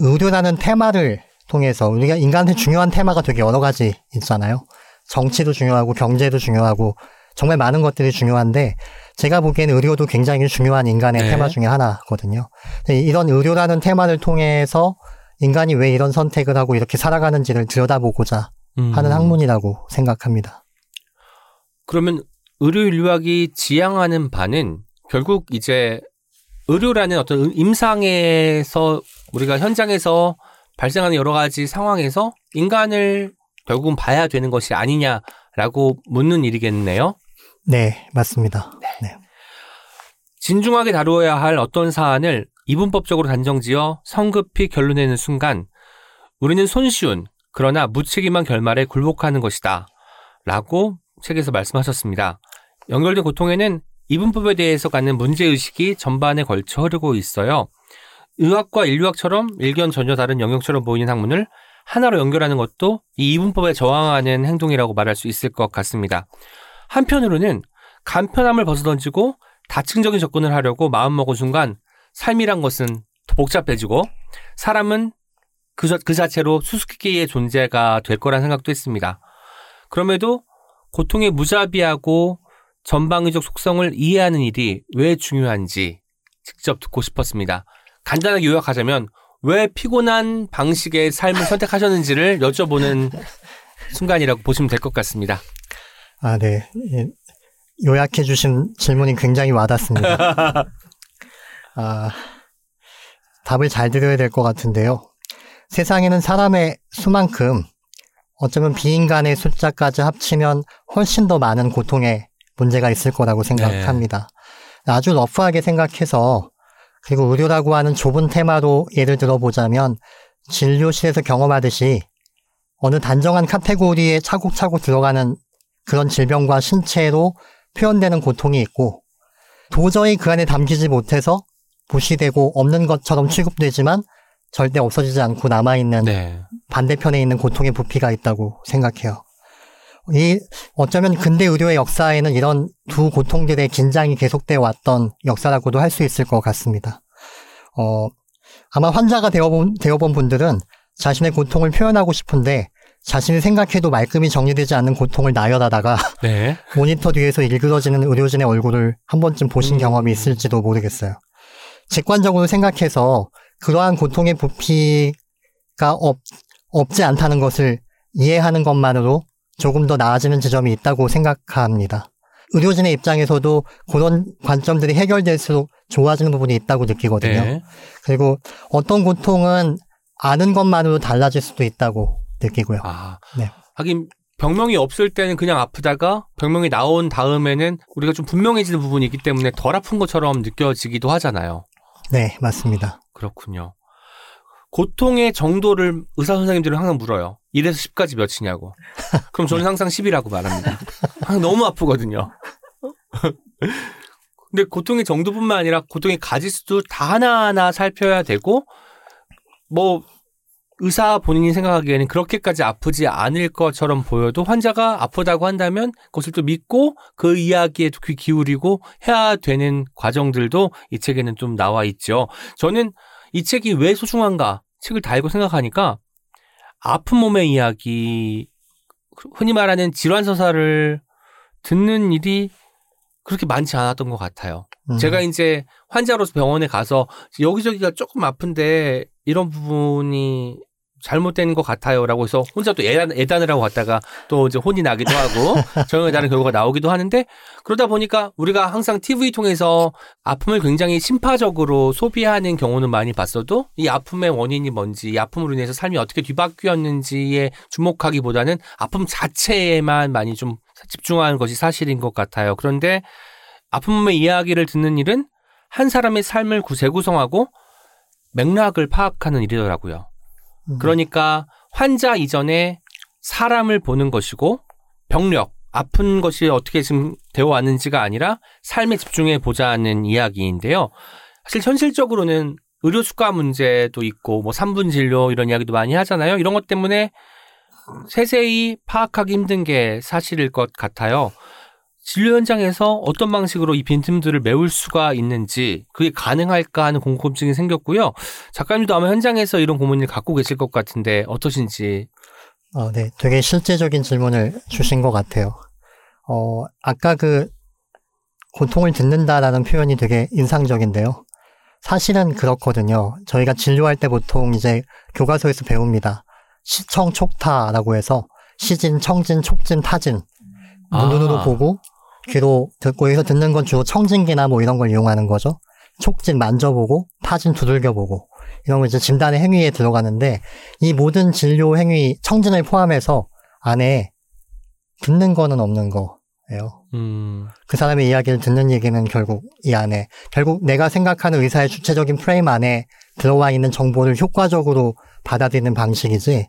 의료라는 테마를 통해서 우리가 인간한테 중요한 테마가 되게 여러 가지 있잖아요. 정치도 중요하고 경제도 중요하고 정말 많은 것들이 중요한데 제가 보기에는 의료도 굉장히 중요한 인간의 네. 테마 중에 하나거든요. 이런 의료라는 테마를 통해서 인간이 왜 이런 선택을 하고 이렇게 살아가는지를 들여다보고자 음. 하는 학문이라고 생각합니다. 그러면 의료 인류학이 지향하는 바는 결국 이제 의료라는 어떤 임상에서 우리가 현장에서 발생하는 여러 가지 상황에서 인간을 결국은 봐야 되는 것이 아니냐라고 묻는 일이겠네요. 네, 맞습니다. 네. 진중하게 다루어야 할 어떤 사안을 이분법적으로 단정지어 성급히 결론내는 순간 우리는 손쉬운 그러나 무책임한 결말에 굴복하는 것이다. 라고 책에서 말씀하셨습니다. 연결된 고통에는 이분법에 대해서 갖는 문제의식이 전반에 걸쳐 흐르고 있어요. 의학과 인류학처럼 일견 전혀 다른 영역처럼 보이는 학문을 하나로 연결하는 것도 이 이분법에 저항하는 행동이라고 말할 수 있을 것 같습니다. 한편으로는 간편함을 벗어던지고 다층적인 접근을 하려고 마음먹은 순간 삶이란 것은 더 복잡해지고 사람은 그, 자- 그 자체로 수수께끼의 존재가 될 거란 생각도 했습니다. 그럼에도 고통의 무자비하고 전방위적 속성을 이해하는 일이 왜 중요한지 직접 듣고 싶었습니다. 간단하게 요약하자면 왜 피곤한 방식의 삶을 선택하셨는지를 여쭤보는 순간이라고 보시면 될 것 같습니다. 아, 네. 예, 요약해 주신 질문이 굉장히 와닿습니다. 아, 답을 잘 드려야 될 것 같은데요. 세상에는 사람의 수만큼 어쩌면 비인간의 숫자까지 합치면 훨씬 더 많은 고통의 문제가 있을 거라고 생각합니다. 아주 러프하게 생각해서 그리고 의료라고 하는 좁은 테마로 예를 들어보자면 진료실에서 경험하듯이 어느 단정한 카테고리에 차곡차곡 들어가는 그런 질병과 신체로 표현되는 고통이 있고 도저히 그 안에 담기지 못해서 무시되고 없는 것처럼 취급되지만 절대 없어지지 않고 남아있는 네. 반대편에 있는 고통의 부피가 있다고 생각해요. 이 어쩌면 근대 의료의 역사에는 이런 두 고통들의 긴장이 계속되어 왔던 역사라고도 할 수 있을 것 같습니다. 어, 아마 환자가 되어본, 되어본 분들은 자신의 고통을 표현하고 싶은데 자신이 생각해도 말끔히 정리되지 않는 고통을 나열하다가 네. 모니터 뒤에서 일그러지는 의료진의 얼굴을 한 번쯤 보신 음. 경험이 있을지도 모르겠어요. 직관적으로 생각해서 그러한 고통의 부피가 없, 없지 않다는 것을 이해하는 것만으로 조금 더 나아지는 지점이 있다고 생각합니다. 의료진의 입장에서도 그런 관점들이 해결될수록 좋아지는 부분이 있다고 느끼거든요. 네. 그리고 어떤 고통은 아는 것만으로 달라질 수도 있다고 느끼고요. 아, 네. 하긴 병명이 없을 때는 그냥 아프다가 병명이 나온 다음에는 우리가 좀 분명해지는 부분이 있기 때문에 덜 아픈 것처럼 느껴지기도 하잖아요. 네, 맞습니다. 그렇군요. 고통의 정도를 의사 선생님들은 항상 물어요. 1에서 10까지 몇이냐고. 그럼 저는 항상 10이라고 말합니다. 너무 아프거든요. 근데 고통의 정도뿐만 아니라 고통의 가지수도 다 하나하나 살펴야 되고 뭐 의사 본인이 생각하기에는 그렇게까지 아프지 않을 것처럼 보여도 환자가 아프다고 한다면 그것을 또 믿고 그 이야기에 귀 기울이고 해야 되는 과정들도 이 책에는 좀 나와 있죠. 저는 이 책이 왜 소중한가 책을 다 읽고 생각하니까 아픈 몸의 이야기 흔히 말하는 질환 서사를 듣는 일이 그렇게 많지 않았던 것 같아요. 음, 제가 이제 환자로서 병원에 가서 여기저기가 조금 아픈데 이런 부분이 잘못된 것 같아요라고 해서 혼자 또 애단, 애단을 하고 갔다가 또 이제 혼이 나기도 하고 정형에 다른 결과가 나오기도 하는데 그러다 보니까 우리가 항상 TV 통해서 아픔을 굉장히 심파적으로 소비하는 경우는 많이 봤어도 이 아픔의 원인이 뭔지 이 아픔으로 인해서 삶이 어떻게 뒤바뀌었는지에 주목하기보다는 아픔 자체에만 많이 좀 집중하는 것이 사실인 것 같아요. 그런데 아픔의 이야기를 듣는 일은 한 사람의 삶을 구- 재구성하고 맥락을 파악하는 일이더라고요. 음, 그러니까 환자 이전에 사람을 보는 것이고 병력, 아픈 것이 어떻게 지금 되어 왔는지가 아니라 삶에 집중해 보자는 이야기인데요. 사실 현실적으로는 의료 수가 문제도 있고 뭐 3분 진료 이런 이야기도 많이 하잖아요. 이런 것 때문에 세세히 파악하기 힘든 게 사실일 것 같아요. 진료 현장에서 어떤 방식으로 이 빈틈들을 메울 수가 있는지 그게 가능할까 하는 궁금증이 생겼고요. 작가님도 아마 현장에서 이런 고민을 갖고 계실 것 같은데 어떠신지. 어, 네, 되게 실제적인 질문을 주신 것 같아요. 어, 아까 그 고통을 듣는다라는 표현이 되게 인상적인데요. 사실은 그렇거든요. 저희가 진료할 때 보통 이제 교과서에서 배웁니다. 시청 촉타라고 해서 시진, 청진, 촉진, 타진 눈으로 아. 보고 귀로 듣고 여기서 듣는 건 주로 청진기나 뭐 이런 걸 이용하는 거죠. 촉진 만져보고 타진 두들겨보고 이런 거 이제 진단의 행위에 들어가는데 이 모든 진료 행위 청진을 포함해서 안에 듣는 거는 없는 거예요. 음, 그 사람의 이야기를 듣는 얘기는 결국 이 안에 결국 내가 생각하는 의사의 주체적인 프레임 안에 들어와 있는 정보를 효과적으로 받아들이는 방식이지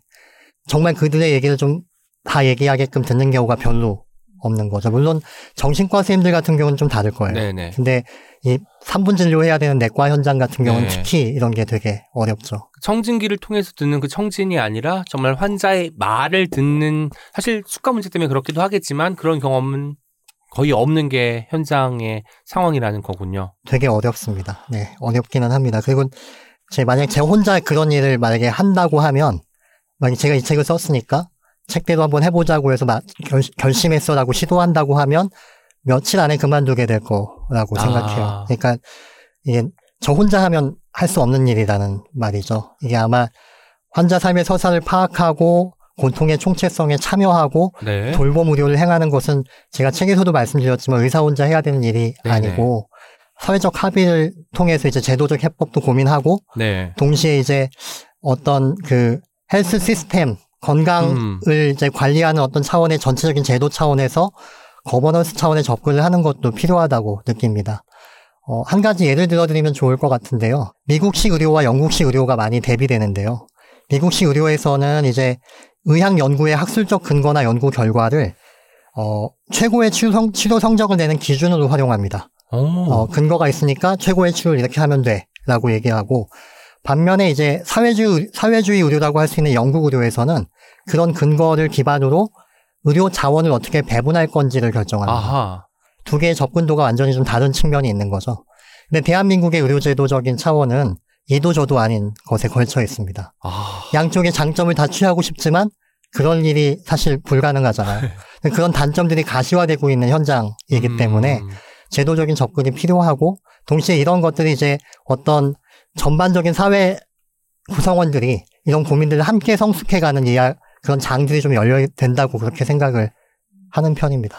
정말 그들의 얘기를 좀 다 얘기하게끔 듣는 경우가 별로 없는 거죠. 물론 정신과 선생님들 같은 경우는 좀 다를 거예요. 네네. 근데 이 3분 진료해야 되는 내과 현장 같은 경우는 네. 특히 이런 게 되게 어렵죠. 청진기를 통해서 듣는 그 청진이 아니라 정말 환자의 말을 듣는 사실 수가 문제 때문에 그렇기도 하겠지만 그런 경험은 거의 없는 게 현장의 상황이라는 거군요. 되게 어렵습니다. 네, 어렵기는 합니다. 그리고 제 만약 제 혼자 그런 일을 만약에 한다고 하면 만약 제가 이 책을 썼으니까 책대로 한번 해보자고 해서 막 결, 결심 했어라고 시도한다고 하면 며칠 안에 그만두게 될 거라고 아. 생각해요. 그러니까 이게 저 혼자 하면 할 수 없는 일이라는 말이죠. 이게 아마 환자 삶의 서사를 파악하고 고통의 총체성에 참여하고 네. 돌봄 의료를 행하는 것은 제가 책에서도 말씀드렸지만 의사 혼자 해야 되는 일이 네네. 아니고 사회적 합의를 통해서 이제 제도적 해법도 고민하고 네. 동시에 이제 어떤 그 health system 건강을 음. 이제 관리하는 어떤 차원의 전체적인 제도 차원에서 거버넌스 차원의 접근을 하는 것도 필요하다고 느낍니다. 어, 한 가지 예를 들어드리면 좋을 것 같은데요. 미국식 의료와 영국식 의료가 많이 대비되는데요. 미국식 의료에서는 이제 의학 연구의 학술적 근거나 연구 결과를 어, 최고의 치료, 성, 치료 성적을 내는 기준으로 활용합니다. 오. 어, 근거가 있으니까 최고의 치료를 이렇게 하면 돼. 라고 얘기하고, 반면에 이제 사회주의, 사회주의 의료라고 할 수 있는 영국 의료에서는 그런 근거를 기반으로 의료 자원을 어떻게 배분할 건지를 결정합니다. 아하. 두 개의 접근도가 완전히 좀 다른 측면이 있는 거죠. 근데 대한민국의 의료제도적인 차원은 이도 저도 아닌 것에 걸쳐 있습니다. 아. 양쪽의 장점을 다 취하고 싶지만 그런 일이 사실 불가능하잖아요. 그런 단점들이 가시화되고 있는 현장이기 때문에 음. 제도적인 접근이 필요하고 동시에 이런 것들이 이제 어떤 전반적인 사회 구성원들이 이런 고민들을 함께 성숙해가는 이야 그런 장들이 좀 열려야 된다고 그렇게 생각을 하는 편입니다.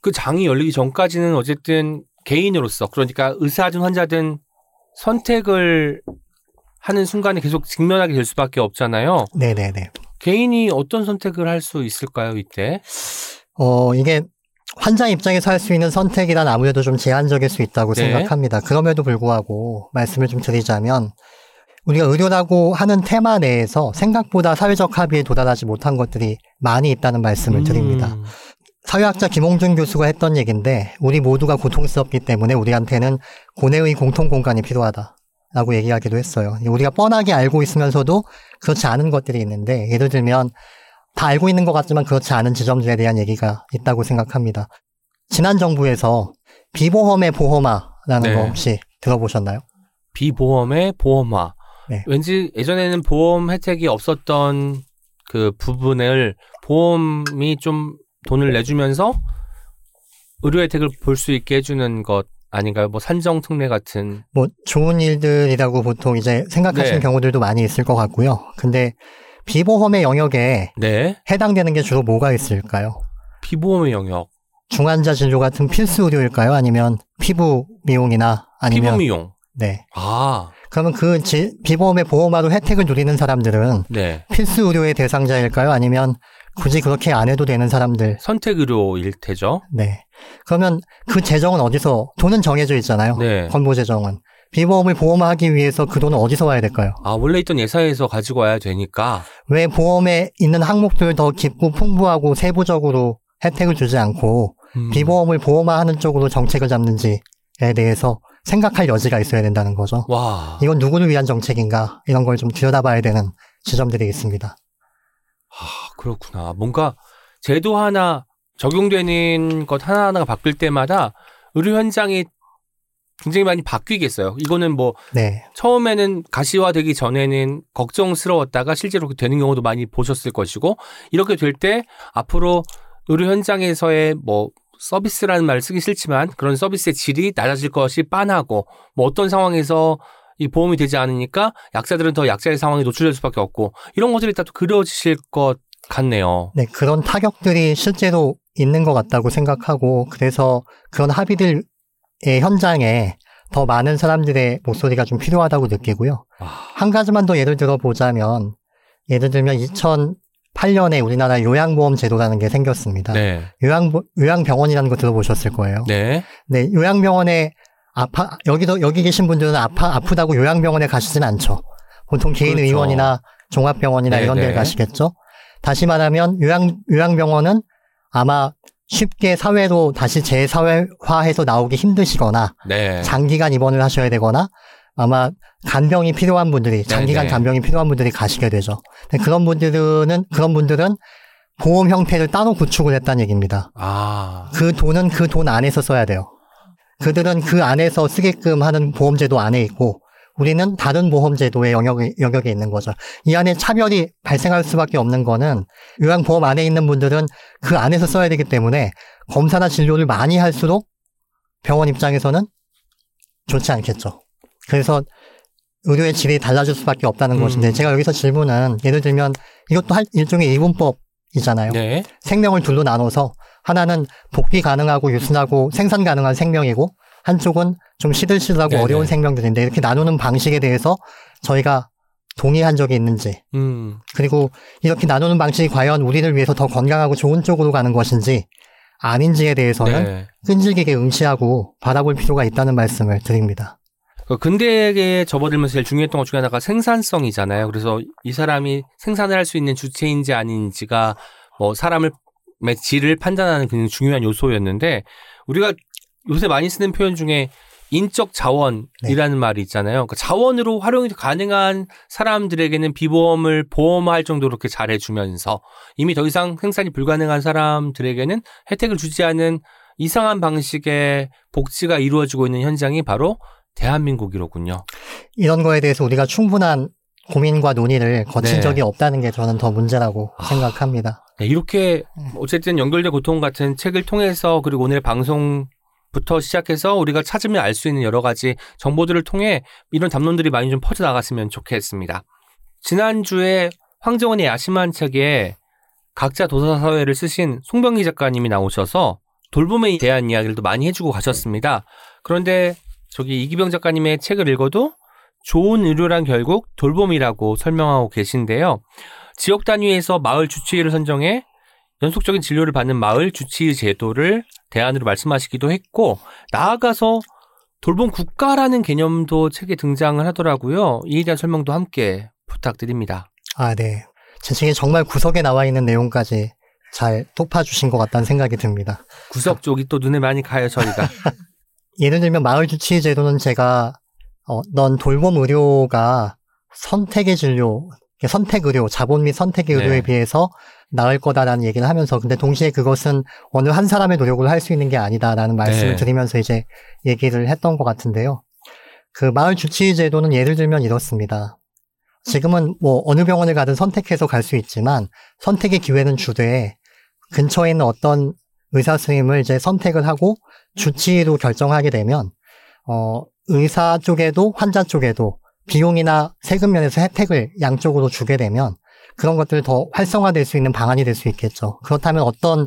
그 장이 열리기 전까지는 어쨌든 개인으로서 그러니까 의사든 환자든 선택을 하는 순간에 계속 직면하게 될 수밖에 없잖아요. 네네네. 개인이 어떤 선택을 할 수 있을까요, 이때? 어, 이게 환자 입장에서 할 수 있는 선택이란 아무래도 좀 제한적일 수 있다고 네. 생각합니다. 그럼에도 불구하고 말씀을 좀 드리자면 우리가 의료라고 하는 테마 내에서 생각보다 사회적 합의에 도달하지 못한 것들이 많이 있다는 말씀을 드립니다. 음, 사회학자 김홍준 교수가 했던 얘기인데 우리 모두가 고통스럽기 때문에 우리한테는 고뇌의 공통 공간이 필요하다 라고 얘기하기도 했어요. 우리가 뻔하게 알고 있으면서도 그렇지 않은 것들이 있는데 예를 들면 다 알고 있는 것 같지만 그렇지 않은 지점들에 대한 얘기가 있다고 생각합니다. 지난 정부에서 비보험의 보험화라는 네. 거 혹시 들어보셨나요? 비보험의 보험화. 네. 왠지 예전에는 보험 혜택이 없었던 그 부분을 보험이 좀 돈을 내주면서 의료 혜택을 볼 수 있게 해주는 것 아닌가요? 뭐 산정 특례 같은. 뭐 좋은 일들이라고 보통 이제 생각하시는 네. 경우들도 많이 있을 것 같고요. 근데 비보험의 영역에 네. 해당되는 게 주로 뭐가 있을까요? 비보험의 영역. 중환자 진료 같은 필수 의료일까요? 아니면 피부 미용이나 아니면 피부 미용. 네. 아, 그러면 그 지- 비보험의 보험화로 혜택을 누리는 사람들은 네. 필수 의료의 대상자일까요? 아니면 굳이 그렇게 안 해도 되는 사람들? 선택 의료일 테죠. 네. 그러면 그 재정은 어디서 돈은 정해져 있잖아요. 네. 건보 재정은 비보험을 보험화하기 위해서 그 돈은 어디서 와야 될까요? 아, 원래 있던 예산에서 가지고 와야 되니까. 왜 보험에 있는 항목들을 더 깊고 풍부하고 세부적으로 혜택을 주지 않고 음. 비보험을 보험화하는 쪽으로 정책을 잡는지에 대해서 생각할 여지가 있어야 된다는 거죠. 와. 이건 누구를 위한 정책인가 이런 걸 좀 들여다봐야 되는 지점들이 있습니다. 아, 그렇구나. 뭔가 제도 하나 적용되는 것 하나하나가 바뀔 때마다 의료 현장이 굉장히 많이 바뀌겠어요. 이거는 뭐 네, 처음에는 가시화되기 전에는 걱정스러웠다가 실제로 그렇게 되는 경우도 많이 보셨을 것이고 이렇게 될 때 앞으로 의료 현장에서의 뭐 서비스라는 말을 쓰기 싫지만 그런 서비스의 질이 낮아질 것이 빤하고 뭐 어떤 상황에서 이 보험이 되지 않으니까 약자들은 더 약자의 상황에 노출될 수밖에 없고 이런 것들이 다 또 그려지실 것 같네요. 네 그런 타격들이 실제로 있는 것 같다고 생각하고 그래서 그런 합의들의 현장에 더 많은 사람들의 목소리가 좀 필요하다고 느끼고요. 아, 한 가지만 더 예를 들어 보자면 예를 들면 2008년에 우리나라 요양보험 제도라는 게 생겼습니다. 네, 요양 요양병원이라는 거 들어보셨을 거예요. 네, 네, 요양병원에 아파 여기도 여기 계신 분들은 아파 아프다고 요양병원에 가시진 않죠. 보통 개인 그렇죠. 의원이나 종합병원이나 네, 이런 데 네. 가시겠죠. 다시 말하면 요양 요양병원은 아마 쉽게 사회로 다시 재사회화해서 나오기 힘드시거나 네. 장기간 입원을 하셔야 되거나 아마 간병이 필요한 분들이 장기간 네. 간병이 필요한 분들이 가시게 되죠. 그런 분들은 그런 분들은 보험 형태를 따로 구축을 했다는 얘기입니다. 아, 그 돈은 그 돈 안에서 써야 돼요. 그들은 그 안에서 쓰게끔 하는 보험제도 안에 있고 우리는 다른 보험제도의 영역에, 영역에 있는 거죠. 이 안에 차별이 발생할 수밖에 없는 거는 요양보험 안에 있는 분들은 그 안에서 써야 되기 때문에 검사나 진료를 많이 할수록 병원 입장에서는 좋지 않겠죠. 그래서 의료의 질이 달라질 수밖에 없다는 음. 것인데 제가 여기서 질문은 예를 들면 이것도 할- 일종의 이분법이잖아요. 네, 생명을 둘로 나눠서 하나는 복귀 가능하고 유순하고 생산 가능한 생명이고 한쪽은 좀 시들시들하고 네네. 어려운 생명들인데 이렇게 나누는 방식에 대해서 저희가 동의한 적이 있는지 음, 그리고 이렇게 나누는 방식이 과연 우리를 위해서 더 건강하고 좋은 쪽으로 가는 것인지 아닌지에 대해서는 네. 끈질기게 응시하고 바라볼 필요가 있다는 말씀을 드립니다. 그 근대에 접어들면서 제일 중요했던 것 중에 하나가 생산성이잖아요. 그래서 이 사람이 생산을 할 수 있는 주체인지 아닌지가 뭐 사람을 의 질을 판단하는 굉장히 중요한 요소였는데 우리가 요새 많이 쓰는 표현 중에 인적 자원이라는 말이 있잖아요. 그러니까 자원으로 활용이 가능한 사람들에게는 비보험을 보험할 정도로 이렇게 잘해주면서 이미 더 이상 생산이 불가능한 사람들에게는 혜택을 주지 않은 이상한 방식의 복지가 이루어지고 있는 현장이 바로 대한민국이로군요. 이런 거에 대해서 우리가 충분한 고민과 논의를 거친 네. 적이 없다는 게 저는 더 문제라고 아. 생각합니다. 네, 이렇게 어쨌든 연결된 고통 같은 책을 통해서 그리고 오늘 방송 부터 시작해서 우리가 찾으면 알 수 있는 여러 가지 정보들을 통해 이런 담론들이 많이 좀 퍼져 나갔으면 좋겠습니다. 지난주에 황정원의 야심한 책에 각자 도서 사회를 쓰신 송병기 작가님이 나오셔서 돌봄에 대한 이야기를 또 많이 해주고 가셨습니다. 그런데 저기 이기병 작가님의 책을 읽어도 좋은 의료란 결국 돌봄이라고 설명하고 계신데요. 지역 단위에서 마을 주치의를 선정해 연속적인 진료를 받는 마을 주치의 제도를 대안으로 말씀하시기도 했고 나아가서 돌봄 국가라는 개념도 책에 등장을 하더라고요. 이에 대한 설명도 함께 부탁드립니다. 아, 네. 제 책에 정말 구석에 나와 있는 내용까지 잘 톱아주신 것 같다는 생각이 듭니다. 구석 쪽이 또 눈에 많이 가요, 저희가. 예를 들면 마을 주치의 제도는 제가 어, 넌 돌봄 의료가 선택의 진료, 선택 의료, 자본 및 선택 의료에 네. 비해서 나을 거다라는 얘기를 하면서 근데 동시에 그것은 어느 한 사람의 노력을 할 수 있는 게 아니다라는 말씀을 네. 드리면서 이제 얘기를 했던 것 같은데요. 그 마을 주치의 제도는 예를 들면 이렇습니다. 지금은 뭐 어느 병원을 가든 선택해서 갈 수 있지만 선택의 기회는 주되 근처에 있는 어떤 의사 선생님을 이제 선택을 하고 주치의로 결정하게 되면 어 의사 쪽에도 환자 쪽에도 비용이나 세금 면에서 혜택을 양쪽으로 주게 되면 그런 것들을 더 활성화될 수 있는 방안이 될 수 있겠죠. 그렇다면 어떤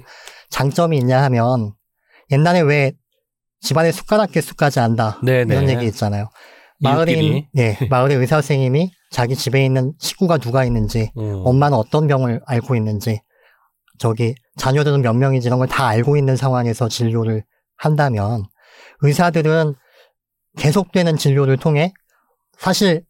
장점이 있냐 하면 옛날에 왜 집안에 숟가락 개수까지 안다 네네. 이런 얘기 있잖아요. 있는, 이웃끼리. 네, 마을의 의사 선생님이 자기 집에 있는 식구가 누가 있는지 음. 엄마는 어떤 병을 앓고 있는지, 저기 자녀들은 몇 명인지 이런 걸 다 알고 있는 상황에서 진료를 한다면 의사들은 계속되는 진료를 통해 사실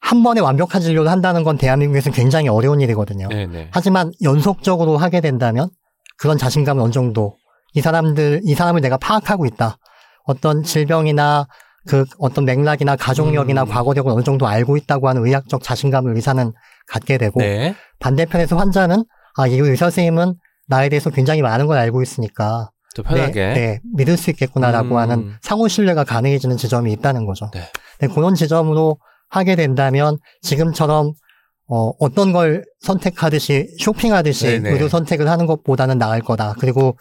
한 번에 완벽한 진료를 한다는 건 대한민국에서 굉장히 어려운 일이거든요. 네네. 하지만 연속적으로 하게 된다면 그런 자신감은 어느 정도 이 사람들 이 사람을 내가 파악하고 있다. 어떤 질병이나 그 어떤 맥락이나 가족력이나 음. 과거력을 어느 정도 알고 있다고 하는 의학적 자신감을 의사는 갖게 되고 네. 반대편에서 환자는 아, 이 의사 선생님은 나에 대해서 굉장히 많은 걸 알고 있으니까 더 편하게. 네, 네, 믿을 수 있겠구나라고 음. 하는 상호 신뢰가 가능해지는 지점이 있다는 거죠. 네. 네, 그런 지점으로 하게 된다면 지금처럼 어, 어떤 걸 선택하듯이 쇼핑하듯이 네네. 의료 선택을 하는 것보다는 나을 거다. 그리고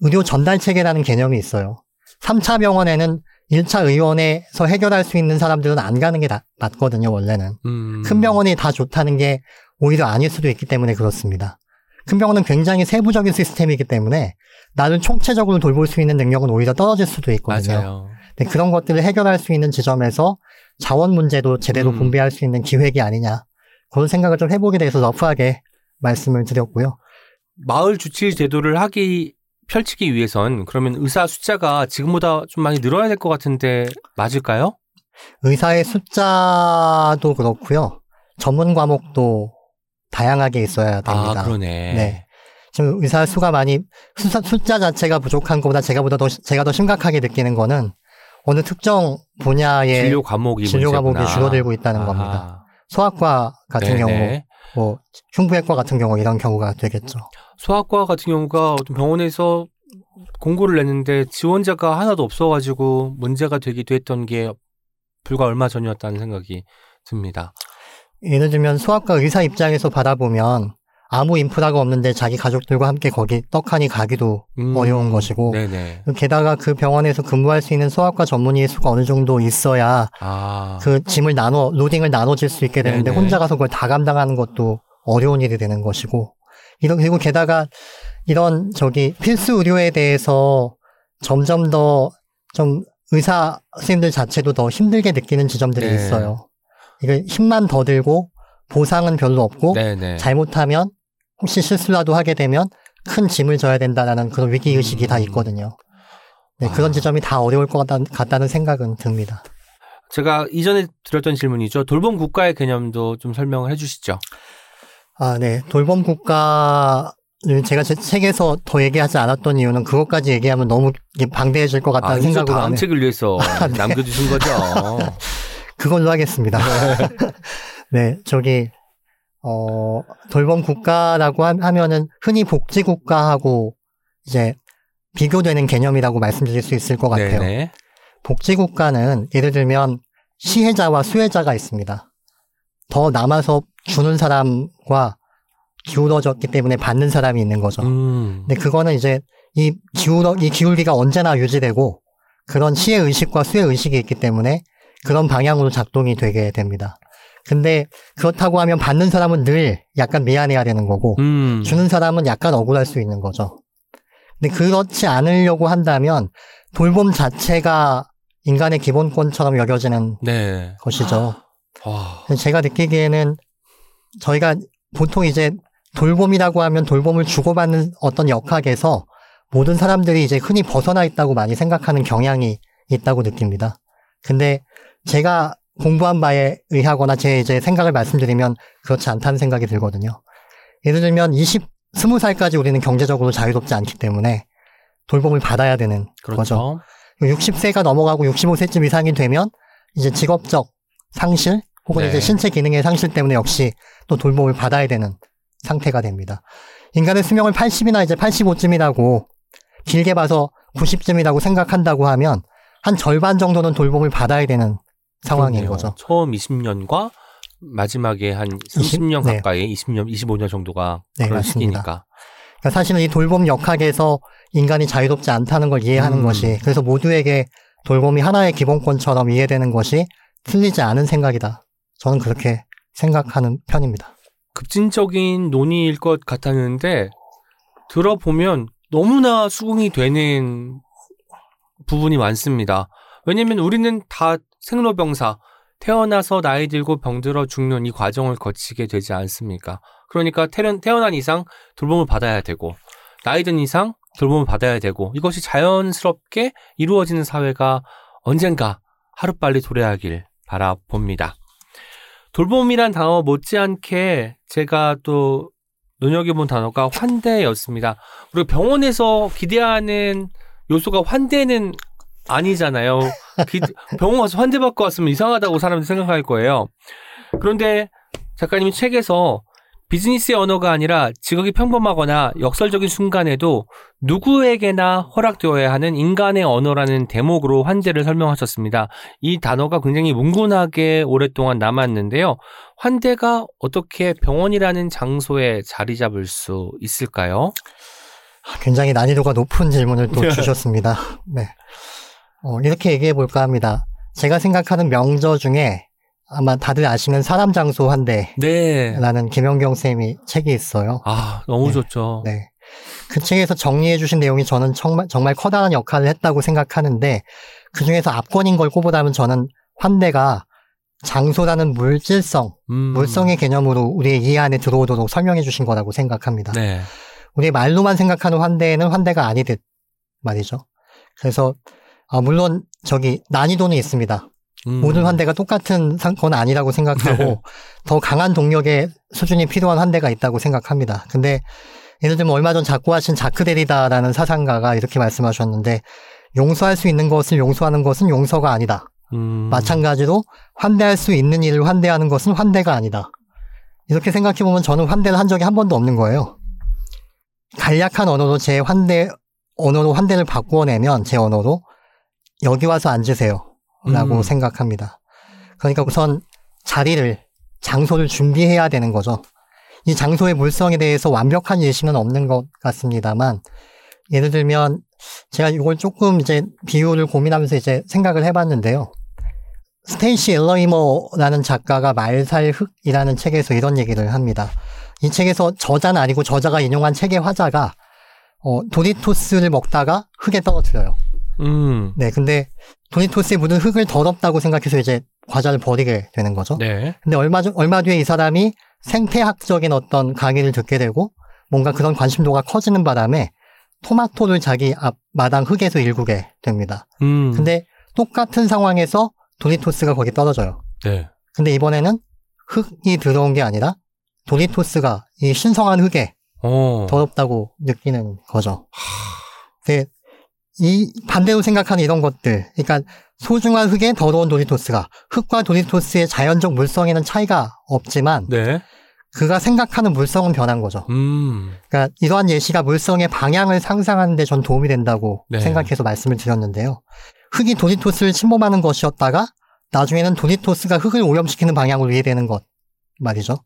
의료 전달 체계라는 개념이 있어요. 3차 병원에는 1차 의원에서 해결할 수 있는 사람들은 안 가는 게 나- 맞거든요, 원래는. 음. 큰 병원이 다 좋다는 게 오히려 아닐 수도 있기 때문에 그렇습니다. 큰 병원은 굉장히 세부적인 시스템이기 때문에 나를 총체적으로 돌볼 수 있는 능력은 오히려 떨어질 수도 있거든요. 맞아요. 네, 그런 것들을 해결할 수 있는 지점에서 자원 문제도 제대로 음. 분배할 수 있는 기획이 아니냐. 그런 생각을 좀 해보게 돼서 러프하게 말씀을 드렸고요. 마을 주치 제도를 하기 펼치기 위해선 그러면 의사 숫자가 지금보다 좀 많이 늘어야 될 것 같은데 맞을까요? 의사의 숫자도 그렇고요. 전문 과목도 다양하게 있어야 됩니다. 아 그러네. 네. 지금 의사 수가 많이 숫자, 숫자 자체가 부족한 것보다 제가 보다 더 제가 더 심각하게 느끼는 거는 어느 특정 분야의 진료 과목이 진료 과목이 문제구나. 줄어들고 있다는 아하. 겁니다. 소아과 같은 네네. 경우, 뭐 흉부외과 같은 경우 이런 경우가 되겠죠. 소아과 같은 경우가 어떤 병원에서 공고를 냈는데 지원자가 하나도 없어가지고 문제가 되기도 했던 게 불과 얼마 전이었다는 생각이 듭니다. 예를 들면 소아과 의사 입장에서 바라보면 아무 인프라가 없는데 자기 가족들과 함께 거기 떡하니 가기도 음, 어려운 것이고 네네. 게다가 그 병원에서 근무할 수 있는 소아과 전문의의 수가 어느 정도 있어야 아. 그 짐을 나눠 로딩을 나눠질 수 있게 되는데 네네. 혼자 가서 그걸 다 감당하는 것도 어려운 일이 되는 것이고 이런 그리고 게다가 이런 저기 필수 의료에 대해서 점점 더 좀 의사 선생님들 자체도 더 힘들게 느끼는 지점들이 네. 있어요. 이게 힘만 더 들고 보상은 별로 없고 네네. 잘못하면 혹시 실수라도 하게 되면 큰 짐을 져야 된다라는 그런 위기 의식이 음. 다 있거든요. 네, 그런 아. 지점이 다 어려울 것 같다, 같다 는 생각은 듭니다. 제가 이전에 드렸던 질문이죠. 돌봄 국가의 개념도 좀 설명을 해주시죠. 아, 네. 돌봄 국가를 제가 제 책에서 더 얘기하지 않았던 이유는 그것까지 얘기하면 너무 방대해질 것 같다는 아, 생각으로 다음. 책을 위해서 네. 남겨주신 거죠. 그걸로 하겠습니다. 네, 저기 어 돌봄 국가라고 하- 하면은 흔히 복지 국가하고 이제 비교되는 개념이라고 말씀드릴 수 있을 것 같아요. 네네. 복지 국가는 예를 들면 시혜자와 수혜자가 있습니다. 더 남아서 주는 사람과 기울어졌기 때문에 받는 사람이 있는 거죠. 음. 근데 그거는 이제 이 기울어 이 기울기가 언제나 유지되고 그런 시의 의식과 수의 의식이 있기 때문에 그런 방향으로 작동이 되게 됩니다. 근데 그렇다고 하면 받는 사람은 늘 약간 미안해야 되는 거고 음. 주는 사람은 약간 억울할 수 있는 거죠. 근데 그렇지 않으려고 한다면 돌봄 자체가 인간의 기본권처럼 여겨지는 네. 것이죠. 와. 제가 느끼기에는 저희가 보통 이제 돌봄이라고 하면 돌봄을 주고받는 어떤 역학에서 모든 사람들이 이제 흔히 벗어나 있다고 많이 생각하는 경향이 있다고 느낍니다. 근데 제가 공부한 바에 의하거나 제 이제 생각을 말씀드리면 그렇지 않다는 생각이 들거든요. 예를 들면 20, 20살까지 우리는 경제적으로 자유롭지 않기 때문에 돌봄을 받아야 되는 거죠. 그렇죠. 60세가 넘어가고 65세쯤 이상이 되면 이제 직업적 상실 혹은 네. 이제 신체 기능의 상실 때문에 역시 또 돌봄을 받아야 되는 상태가 됩니다. 인간의 수명을 80이나 이제 85쯤이라고 길게 봐서 90쯤이라고 생각한다고 하면 한 절반 정도는 돌봄을 받아야 되는 상황인 그렇네요. 거죠. 처음 20년과 마지막에 한 30년 네. 가까이 20년, 25년 정도가 네, 그런 맞습니다. 시기니까. 그러니까 사실은 이 돌봄 역학에서 인간이 자유롭지 않다는 걸 이해하는 음. 것이 그래서 모두에게 돌봄이 하나의 기본권처럼 이해되는 것이 틀리지 않은 생각이다. 저는 그렇게 생각하는 편입니다. 급진적인 논의일 것 같았는데 들어보면 너무나 수긍이 되는 부분이 많습니다. 왜냐면 우리는 다 생로병사 태어나서 나이 들고 병들어 죽는 이 과정을 거치게 되지 않습니까? 그러니까 태어난, 태어난 이상 돌봄을 받아야 되고 나이 든 이상 돌봄을 받아야 되고 이것이 자연스럽게 이루어지는 사회가 언젠가 하루빨리 도래하길 바라봅니다. 돌봄이란 단어 못지않게 제가 또 눈여겨본 단어가 환대였습니다. 우리가 병원에서 기대하는 요소가 환대는 아니잖아요. 기- 병원 가서 환대받고 왔으면 이상하다고 사람들이 생각할 거예요. 그런데 작가님이 책에서 비즈니스의 언어가 아니라 직업이 평범하거나 역설적인 순간에도 누구에게나 허락되어야 하는 인간의 언어라는 대목으로 환대를 설명하셨습니다. 이 단어가 굉장히 뭉근하게 오랫동안 남았는데요. 환대가 어떻게 병원이라는 장소에 자리 잡을 수 있을까요? 굉장히 난이도가 높은 질문을 또 네. 주셨습니다. 네. 어, 이렇게 얘기해 볼까 합니다. 제가 생각하는 명저 중에 아마 다들 아시는 사람 장소 환대라는 네. 김영경 쌤이 책이 있어요. 아, 너무 네. 좋죠. 네. 그 책에서 정리해 주신 내용이 저는 정말, 정말 커다란 역할을 했다고 생각하는데 그 중에서 압권인 걸 꼽으라면 저는 환대가 장소라는 물질성, 음. 물성의 개념으로 우리의 이해 안에 들어오도록 설명해 주신 거라고 생각합니다. 네. 우리 말로만 생각하는 환대는 환대가 아니듯 말이죠. 그래서 아, 물론 저기 난이도는 있습니다. 음. 모든 환대가 똑같은 상- 건 아니라고 생각하고 네. 더 강한 동력의 수준이 필요한 환대가 있다고 생각합니다. 근데 예를 들면 얼마 전 작고하신 자크 데리다라는 사상가가 이렇게 말씀하셨는데 용서할 수 있는 것을 용서하는 것은 용서가 아니다. 음. 마찬가지로 환대할 수 있는 일을 환대하는 것은 환대가 아니다. 이렇게 생각해 보면 저는 환대를 한 적이 한 번도 없는 거예요. 간략한 언어로 제 환대 언어로 환대를 바꾸어내면 제 언어로 여기 와서 앉으세요 라고 음. 생각합니다. 그러니까 우선 자리를 장소를 준비해야 되는 거죠. 이 장소의 물성에 대해서 완벽한 예시는 없는 것 같습니다만 예를 들면 제가 이걸 조금 이제 비유를 고민하면서 이제 생각을 해봤는데요. 스테이시 엘러이머라는 작가가 말살흑이라는 책에서 이런 얘기를 합니다. 이 책에서 저자는 아니고 저자가 인용한 책의 화자가 어, 도리토스를 먹다가 흙에 떨어뜨려요. 음. 네, 근데 도리토스에 묻은 흙을 더럽다고 생각해서 이제 과자를 버리게 되는 거죠. 네. 근데 얼마 전, 얼마 뒤에 이 사람이 생태학적인 어떤 강의를 듣게 되고 뭔가 그런 관심도가 커지는 바람에 토마토를 자기 앞 마당 흙에서 일구게 됩니다. 음. 근데 똑같은 상황에서 도리토스가 거기 떨어져요. 네. 근데 이번에는 흙이 들어온 게 아니라 도리토스가 이 신성한 흙에 어. 더럽다고 느끼는 거죠. 근데 이 반대로 생각하는 이런 것들, 그러니까 소중한 흙에 더러운 도리토스가 흙과 도리토스의 자연적 물성에는 차이가 없지만 네. 그가 생각하는 물성은 변한 거죠. 음. 그러니까 이러한 예시가 물성의 방향을 상상하는 데 전 도움이 된다고 네. 생각해서 말씀을 드렸는데요. 흙이 도리토스를 침범하는 것이었다가 나중에는 도리토스가 흙을 오염시키는 방향으로 이해되는 것 말이죠.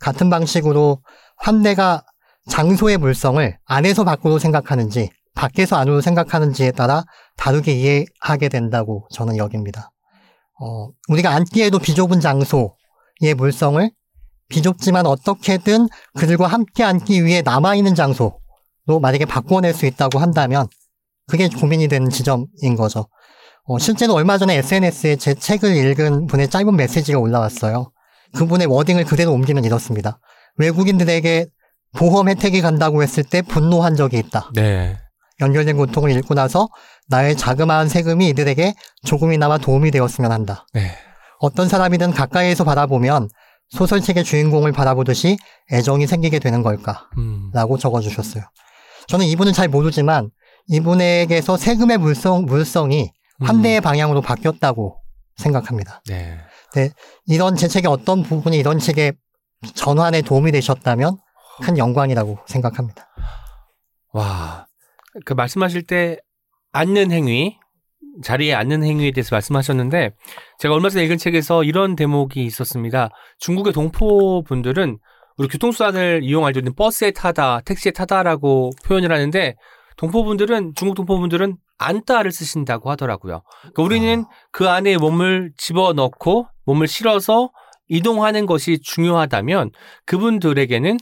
같은 방식으로 환대가 장소의 물성을 안에서 밖으로 생각하는지 밖에서 안으로 생각하는지에 따라 다르게 이해하게 된다고 저는 여깁니다. 어, 우리가 앉기에도 비좁은 장소의 물성을 비좁지만 어떻게든 그들과 함께 앉기 위해 남아있는 장소로 만약에 바꿔낼 수 있다고 한다면 그게 고민이 되는 지점인 거죠. 어, 실제로 얼마 전에 SNS에 제 책을 읽은 분의 짧은 메시지가 올라왔어요. 그분의 워딩을 그대로 옮기면 이렇습니다. 외국인들에게 보험 혜택이 간다고 했을 때 분노한 적이 있다. 네. 연결된 고통을 읽고 나서 나의 자그마한 세금이 이들에게 조금이나마 도움이 되었으면 한다. 네. 어떤 사람이든 가까이에서 바라보면 소설책의 주인공을 바라보듯이 애정이 생기게 되는 걸까? 음. 라고 적어주셨어요. 저는 이분은 잘 모르지만 이분에게서 세금의 물성, 물성이 환대의 방향으로 바뀌었다고 생각합니다. 네. 이런 제 책의 어떤 부분이 이런 책의 전환에 도움이 되셨다면 큰 영광이라고 생각합니다. 와. 그 말씀하실 때 앉는 행위, 자리에 앉는 행위에 대해서 말씀하셨는데 제가 얼마 전에 읽은 책에서 이런 대목이 있었습니다. 중국의 동포 분들은 우리 교통수단을 이용할 때 버스에 타다, 택시에 타다라고 표현을 하는데 동포분들은 중국 동포분들은 안따를 쓰신다고 하더라고요. 그러니까 우리는 그 안에 몸을 집어넣고 몸을 실어서 이동하는 것이 중요하다면 그분들에게는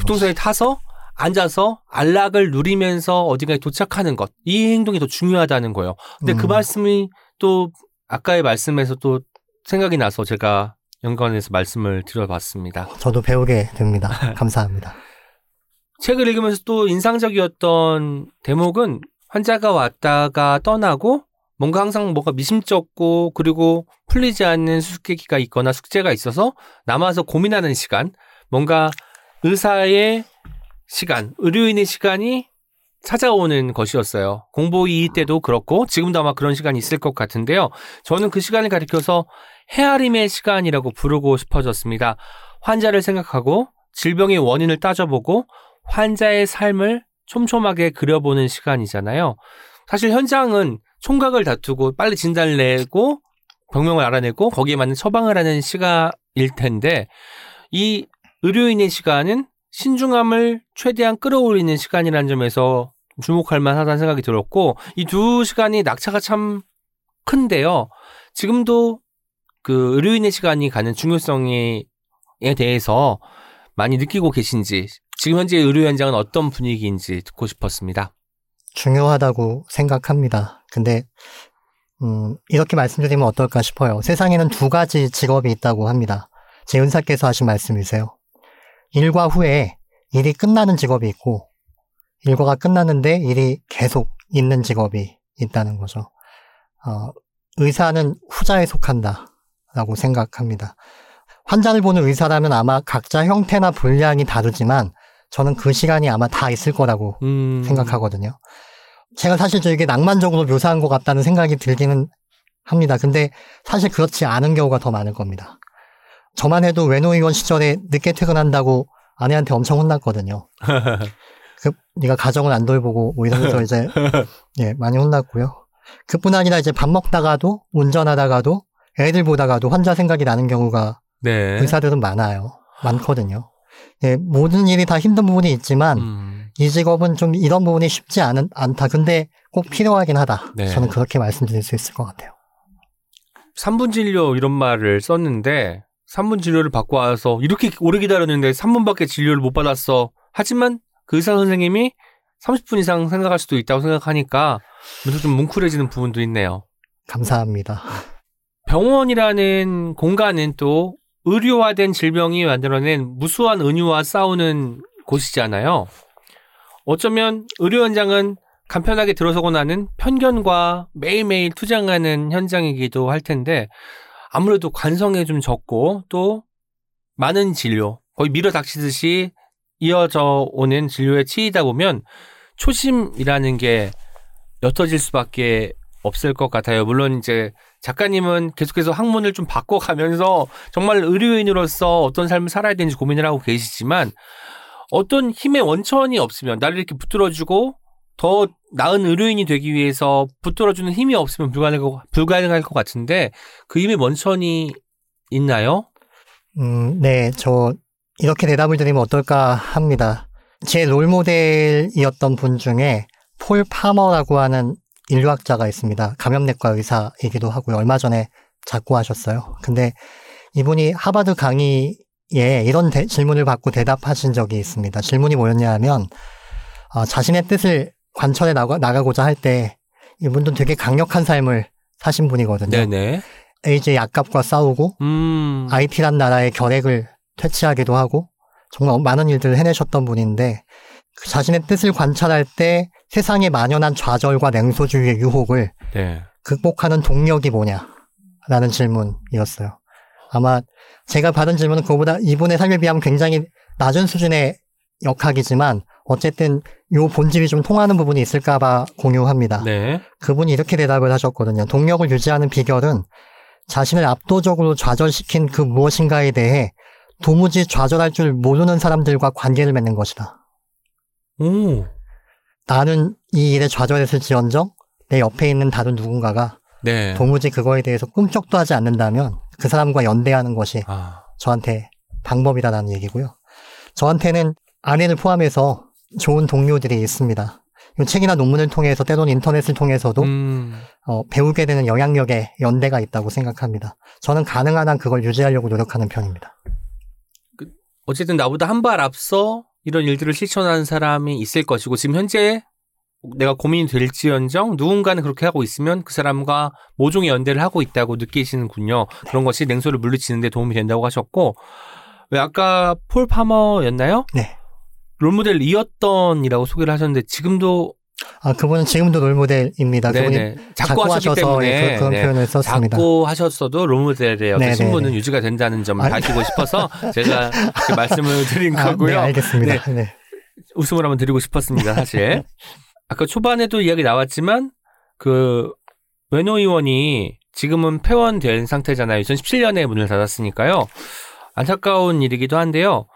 교통수단에 타서 앉아서 안락을 누리면서 어딘가에 도착하는 것. 이 행동이 더 중요하다는 거예요. 근데 그 음. 말씀이 또 아까의 말씀에서 또 생각이 나서 제가 연관해서 말씀을 드려봤습니다. 저도 배우게 됩니다. 감사합니다. 책을 읽으면서 또 인상적이었던 대목은 환자가 왔다가 떠나고 뭔가 항상 뭔가 미심쩍고 그리고 풀리지 않는 수수께끼가 있거나 숙제가 있어서 남아서 고민하는 시간, 뭔가 의사의 시간, 의료인의 시간이 찾아오는 것이었어요. 공보 이의 때도 그렇고 지금도 아마 그런 시간이 있을 것 같은데요. 저는 그 시간을 가리켜서 헤아림의 시간이라고 부르고 싶어졌습니다. 환자를 생각하고 질병의 원인을 따져보고 환자의 삶을 촘촘하게 그려보는 시간이잖아요. 사실 현장은 총각을 다투고 빨리 진단을 내고 병명을 알아내고 거기에 맞는 처방을 하는 시간일 텐데 이 의료인의 시간은 신중함을 최대한 끌어올리는 시간이라는 점에서 주목할 만하다는 생각이 들었고 이 두 시간이 낙차가 참 큰데요. 지금도 그 의료인의 시간이 가는 중요성에 대해서 많이 느끼고 계신지 지금 현재 의료 현장은 어떤 분위기인지 듣고 싶었습니다. 중요하다고 생각합니다. 근데 음, 이렇게 말씀드리면 어떨까 싶어요. 세상에는 두 가지 직업이 있다고 합니다. 제 은사께서 하신 말씀이세요. 일과 후에 일이 끝나는 직업이 있고 일과가 끝났는데 일이 계속 있는 직업이 있다는 거죠. 어, 의사는 후자에 속한다라고 생각합니다. 환자를 보는 의사라면 아마 각자 형태나 분량이 다르지만 저는 그 시간이 아마 다 있을 거라고 음, 생각하거든요. 제가 사실 좀 이게 낭만적으로 묘사한 것 같다는 생각이 들기는 합니다. 근데 사실 그렇지 않은 경우가 더 많을 겁니다. 저만 해도 외노 의원 시절에 늦게 퇴근한다고 아내한테 엄청 혼났거든요. 그 네가 가정을 안 돌보고 뭐 이러면서 이제 예 많이 혼났고요. 그뿐 아니라 이제 밥 먹다가도 운전하다가도 애들 보다가도 환자 생각이 나는 경우가 네. 의사들은 많아요. 많거든요. 예, 모든 일이 다 힘든 부분이 있지만 음, 이 직업은 좀 이런 부분이 쉽지 않은, 않다. 근데 꼭 필요하긴 하다. 네. 저는 그렇게 말씀드릴 수 있을 것 같아요. 3분 진료 이런 말을 썼는데 3분 진료를 받고 와서 이렇게 오래 기다렸는데 3분밖에 진료를 못 받았어. 하지만 그 의사 선생님이 30분 이상 생각할 수도 있다고 생각하니까 문득 좀 뭉클해지는 부분도 있네요. 감사합니다. 병원이라는 공간은 또 의료화된 질병이 만들어낸 무수한 은유와 싸우는 곳이잖아요. 어쩌면 의료 현장은 간편하게 들어서고 나는 편견과 매일매일 투쟁하는 현장이기도 할 텐데 아무래도 관성에 좀 적고 또 많은 진료, 거의 밀어 닥치듯이 이어져 오는 진료에 치이다 보면 초심이라는 게 옅어질 수밖에 없을 것 같아요. 물론 이제 작가님은 계속해서 학문을 좀 바꿔가면서 정말 의료인으로서 어떤 삶을 살아야 되는지 고민을 하고 계시지만 어떤 힘의 원천이 없으면 나를 이렇게 붙들어주고 더 나은 의료인이 되기 위해서 붙들어주는 힘이 없으면 불가능할 것, 불가능할 것 같은데 그 힘의 원천이 있나요? 음, 네, 저 이렇게 대답을 드리면 어떨까 합니다. 제 롤모델이었던 분 중에 폴 파머라고 하는 인류학자가 있습니다. 감염내과 의사이기도 하고요. 얼마 전에 작고하셨어요. 근데 이분이 하버드 강의에 이런 대- 질문을 받고 대답하신 적이 있습니다. 질문이 뭐였냐 하면 어, 자신의 뜻을 관철해 나가, 나가고자 할 때 이분도 되게 강력한 삶을 사신 분이거든요. 네네. AJ 약값과 싸우고 음. IT란 나라의 결핵을 퇴치하기도 하고 정말 많은 일들을 해내셨던 분인데 그 자신의 뜻을 관찰할 때 세상에 만연한 좌절과 냉소주의의 유혹을 네. 극복하는 동력이 뭐냐? 라는 질문이었어요. 아마 제가 받은 질문은 그거보다 이분의 삶에 비하면 굉장히 낮은 수준의 역학이지만 어쨌든 요 본질이 좀 통하는 부분이 있을까봐 공유합니다. 네. 그분이 이렇게 대답을 하셨거든요. 동력을 유지하는 비결은 자신을 압도적으로 좌절시킨 그 무엇인가에 대해 도무지 좌절할 줄 모르는 사람들과 관계를 맺는 것이다. 오. 나는 이 일에 좌절했을지언정 내 옆에 있는 다른 누군가가 네. 도무지 그거에 대해서 꿈쩍도 하지 않는다면 그 사람과 연대하는 것이 아. 저한테 방법이다라는 얘기고요. 저한테는 아내를 포함해서 좋은 동료들이 있습니다. 이 책이나 논문을 통해서 때로는 인터넷을 통해서도 음. 어, 배우게 되는 영향력에 연대가 있다고 생각합니다. 저는 가능한 한 그걸 유지하려고 노력하는 편입니다. 어쨌든 나보다 한 발 앞서 이런 일들을 실천하는 사람이 있을 것이고 지금 현재 내가 고민이 될지언정 누군가는 그렇게 하고 있으면 그 사람과 모종의 연대를 하고 있다고 느끼시는군요. 그런 것이 냉소를 물리치는데 도움이 된다고 하셨고 왜 아까 폴 파머였나요? 네. 롤모델이었던이라고 소개를 하셨는데 지금도 아, 그분은 지금도 롤모델입니다. 그분이 네네 작고 하셨기 하셔서 때문에 예, 그- 그런 네. 표현을 썼습니다. 작고 하셨어도 롤모델의 네네네. 신분은 유지가 된다는 점을 아, 밝히고 싶어서 제가 말씀을 드린 아, 거고요. 네, 알겠습니다. 네. 웃음을 한번 드리고 싶었습니다, 사실. 아까 초반에도 이야기 나왔지만, 그, 외노 의원이 지금은 폐원된 상태잖아요. 2017년에 문을 닫았으니까요. 안타까운 일이기도 한데요.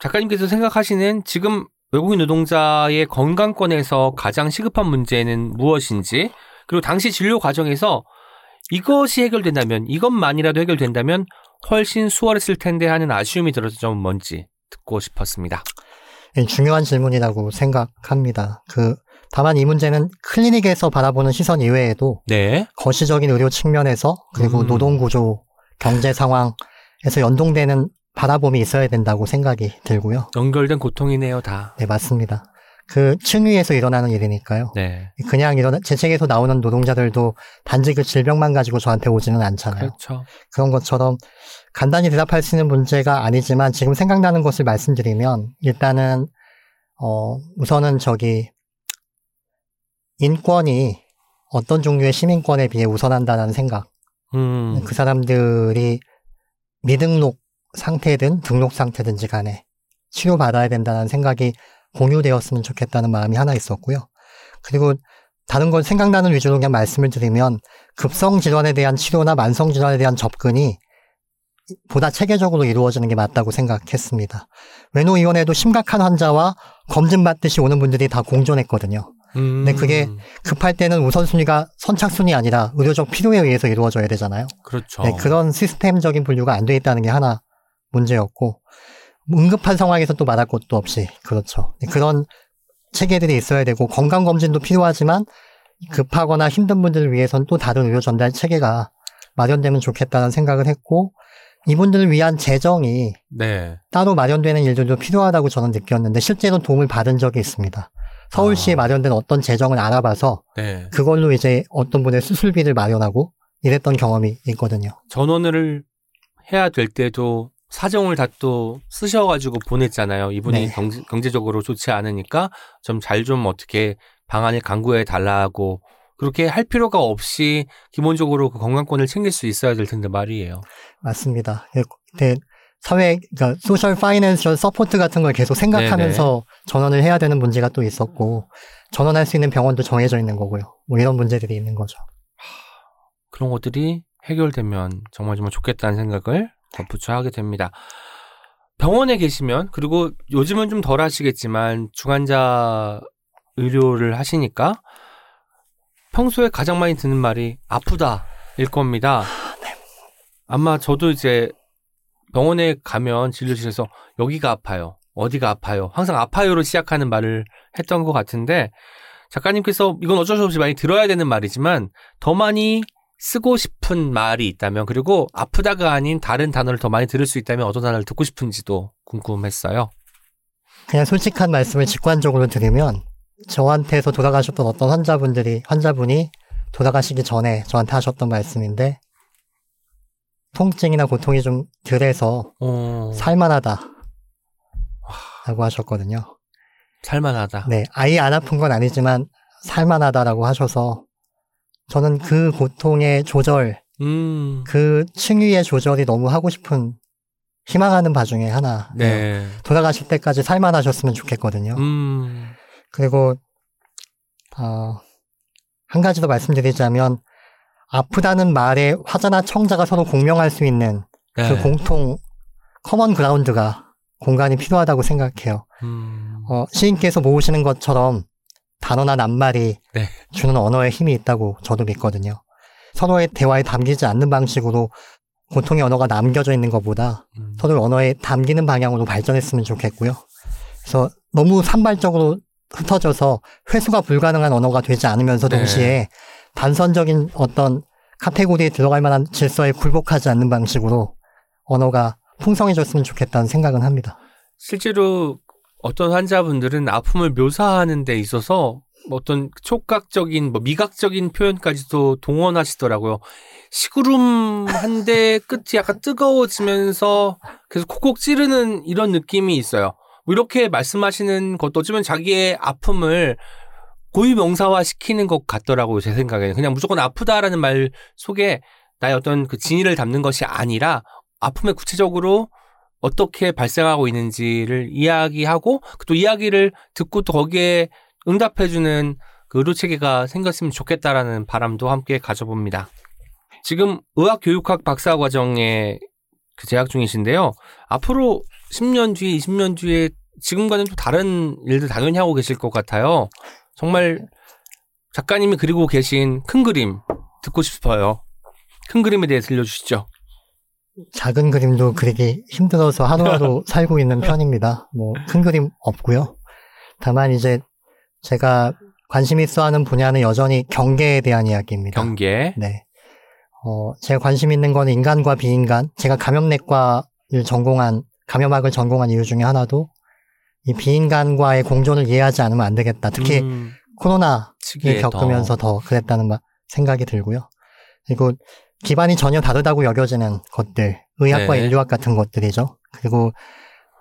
작가님께서 생각하시는 지금 외국인 노동자의 건강권에서 가장 시급한 문제는 무엇인지, 그리고 당시 진료 과정에서 이것이 해결된다면, 이것만이라도 해결된다면 훨씬 수월했을 텐데 하는 아쉬움이 들어서 좀 뭔지 듣고 싶었습니다. 예, 중요한 질문이라고 생각합니다. 그 다만 이 문제는 클리닉에서 바라보는 시선 이외에도 네. 거시적인 의료 측면에서 그리고 음. 노동 구조, 경제 상황에서 연동되는 바라봄이 있어야 된다고 생각이 들고요. 연결된 고통이네요, 다. 네, 맞습니다. 그 층위에서 일어나는 일이니까요. 네. 그냥 일어나 제 책에서 나오는 노동자들도 단지 그 질병만 가지고 저한테 오지는 않잖아요. 그렇죠. 그런 것처럼 간단히 대답할 수 있는 문제가 아니지만 지금 생각나는 것을 말씀드리면 일단은 어 우선은 저기 인권이 어떤 종류의 시민권에 비해 우선한다는 생각. 음. 그 사람들이 미등록 상태든 등록 상태든지 간에 치료받아야 된다는 생각이 공유되었으면 좋겠다는 마음이 하나 있었고요. 그리고 다른 건 생각나는 위주로 그냥 말씀을 드리면 급성 질환에 대한 치료나 만성 질환에 대한 접근이 보다 체계적으로 이루어지는 게 맞다고 생각했습니다. 외노위원회도 심각한 환자와 검진받듯이 오는 분들이 다 공존했거든요. 음. 근데 그게 급할 때는 우선순위가 선착순이 아니라 의료적 필요에 의해서 이루어져야 되잖아요. 그렇죠. 네, 그런 시스템적인 분류가 안 돼 있다는 게 하나 문제였고 응급한 상황에서 또 말할 것도 없이 그렇죠. 네, 그런 체계들이 있어야 되고 건강 검진도 필요하지만 급하거나 힘든 분들을 위해서는 또 다른 의료 전달 체계가 마련되면 좋겠다는 생각을 했고 이분들을 위한 재정이 네. 따로 마련되는 일들도 필요하다고 저는 느꼈는데 실제로 도움을 받은 적이 있습니다. 서울시에 아. 마련된 어떤 재정을 알아봐서 네. 그걸로 이제 어떤 분의 수술비를 마련하고 이랬던 경험이 있거든요. 전원을 해야 될 때도 사정을 다 또 쓰셔가지고 보냈잖아요. 이분이 네. 경제, 경제적으로 좋지 않으니까 좀잘좀 어떻게 방안을 강구해 달라고 그렇게 할 필요가 없이 기본적으로 그 건강권을 챙길 수 있어야 될 텐데 말이에요. 맞습니다. 예, 근데 사회, 그러니까 social financial support 같은 걸 계속 생각하면서 전원을 해야 되는 문제가 또 있었고 전원할 수 있는 병원도 정해져 있는 거고요. 뭐 이런 문제들이 있는 거죠. 그런 것들이 해결되면 정말 정말 좋겠다는 생각을 덧붙여 하게 됩니다. 병원에 계시면 그리고 요즘은 좀 덜 하시겠지만 중환자 의료를 하시니까 평소에 가장 많이 듣는 말이 아프다일 겁니다. 아마 저도 이제 병원에 가면 진료실에서 여기가 아파요. 어디가 아파요. 항상 아파요로 시작하는 말을 했던 것 같은데 작가님께서 이건 어쩔 수 없이 많이 들어야 되는 말이지만 더 많이 쓰고 싶은 말이 있다면 그리고 아프다가 아닌 다른 단어를 더 많이 들을 수 있다면 어떤 단어를 듣고 싶은지도 궁금했어요. 그냥 솔직한 말씀을 직관적으로 드리면 저한테서 돌아가셨던 어떤 환자분들이 환자분이 돌아가시기 전에 저한테 하셨던 말씀인데 통증이나 고통이 좀 덜해서 어, 살만하다. 라고 하셨거든요. 살만하다. 네, 아예 안 아픈 건 아니지만 살만하다라고 하셔서 저는 그 고통의 조절, 음, 그 층위의 조절이 너무 하고 싶은 희망하는 바 중에 하나. 네. 돌아가실 때까지 살만하셨으면 좋겠거든요. 음, 그리고 어, 한 가지 더 말씀드리자면 아프다는 말에 화자나 청자가 서로 공명할 수 있는 네. 그 공통 common ground가 공간이 필요하다고 생각해요. 음, 어, 시인께서 모으시는 것처럼 단어나 낱말이 네. 주는 언어에 힘이 있다고 저도 믿거든요. 서로의 대화에 담기지 않는 방식으로 고통의 언어가 남겨져 있는 것보다 음. 서로 언어에 담기는 방향으로 발전했으면 좋겠고요. 그래서 너무 산발적으로 흩어져서 회수가 불가능한 언어가 되지 않으면서 네. 동시에 단선적인 어떤 카테고리에 들어갈 만한 질서에 굴복하지 않는 방식으로 언어가 풍성해졌으면 좋겠다는 생각은 합니다. 실제로 어떤 환자분들은 아픔을 묘사하는 데 있어서 어떤 촉각적인, 뭐 미각적인 표현까지도 동원하시더라고요. 시구름한데 끝이 약간 뜨거워지면서 계속 콕콕 찌르는 이런 느낌이 있어요. 뭐 이렇게 말씀하시는 것도 어쩌면 자기의 아픔을 고유 명사화 시키는 것 같더라고요. 제 생각에는. 그냥 무조건 아프다라는 말 속에 나의 어떤 그 진의를 담는 것이 아니라 아픔에 구체적으로 어떻게 발생하고 있는지를 이야기하고 또 이야기를 듣고 또 거기에 응답해주는 그 의료 체계가 생겼으면 좋겠다라는 바람도 함께 가져봅니다. 지금 의학교육학 박사 과정에 그 재학 중이신데요. 앞으로 10년 뒤에, 20년 뒤에 지금과는 또 다른 일들 당연히 하고 계실 것 같아요. 정말 작가님이 그리고 계신 큰 그림 듣고 싶어요. 큰 그림에 대해 들려주시죠. 작은 그림도 그리기 힘들어서 하루하루 살고 있는 편입니다. 뭐 큰 그림 없고요. 다만 이제 제가 관심 있어 하는 분야는 여전히 경계에 대한 이야기입니다. 경계. 네. 어, 제가 관심 있는 건 인간과 비인간. 제가 감염내과를 전공한, 감염학을 전공한 이유 중에 하나도 이 비인간과의 공존을 이해하지 않으면 안 되겠다. 특히 음, 코로나를 겪으면서 더 그랬다는 마- 생각이 들고요. 그리고 기반이 전혀 다르다고 여겨지는 것들, 의학과 네. 인류학 같은 것들이죠. 그리고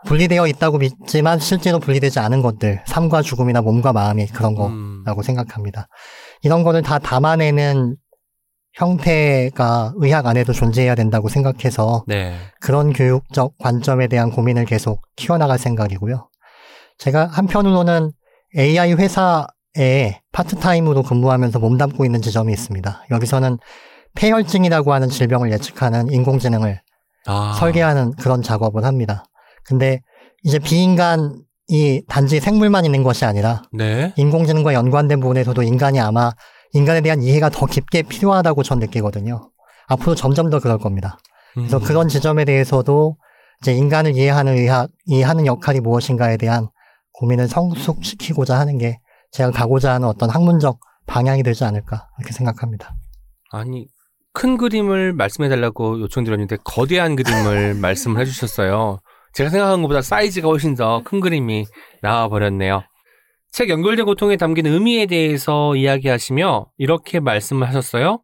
분리되어 있다고 믿지만 실제로 분리되지 않은 것들, 삶과 죽음이나 몸과 마음이 그런 거 음, 라고 생각합니다. 이런 거를 다 담아내는 형태가 의학 안에도 존재해야 된다고 생각해서 네. 그런 교육적 관점에 대한 고민을 계속 키워나갈 생각이고요. 제가 한편으로는 AI 회사에 파트타임으로 근무하면서 몸담고 있는 지점이 있습니다. 여기서는 폐혈증이라고 하는 질병을 예측하는 인공지능을 아, 설계하는 그런 작업을 합니다. 근데 이제 비인간이 단지 생물만 있는 것이 아니라 네. 인공지능과 연관된 부분에서도 인간이 아마 인간에 대한 이해가 더 깊게 필요하다고 전 느끼거든요. 앞으로 점점 더 그럴 겁니다. 그래서 음, 그런 지점에 대해서도 이제 인간을 이해하는 의학, 이해하는 역할이 무엇인가에 대한 고민을 성숙시키고자 하는 게 제가 가고자 하는 어떤 학문적 방향이 되지 않을까 이렇게 생각합니다. 아니 큰 그림을 말씀해 달라고 요청드렸는데 거대한 그림을 말씀을 해주셨어요. 제가 생각한 것보다 사이즈가 훨씬 더 큰 그림이 나와 버렸네요. 책 연결된 고통에 담긴 의미에 대해서 이야기하시며 이렇게 말씀을 하셨어요.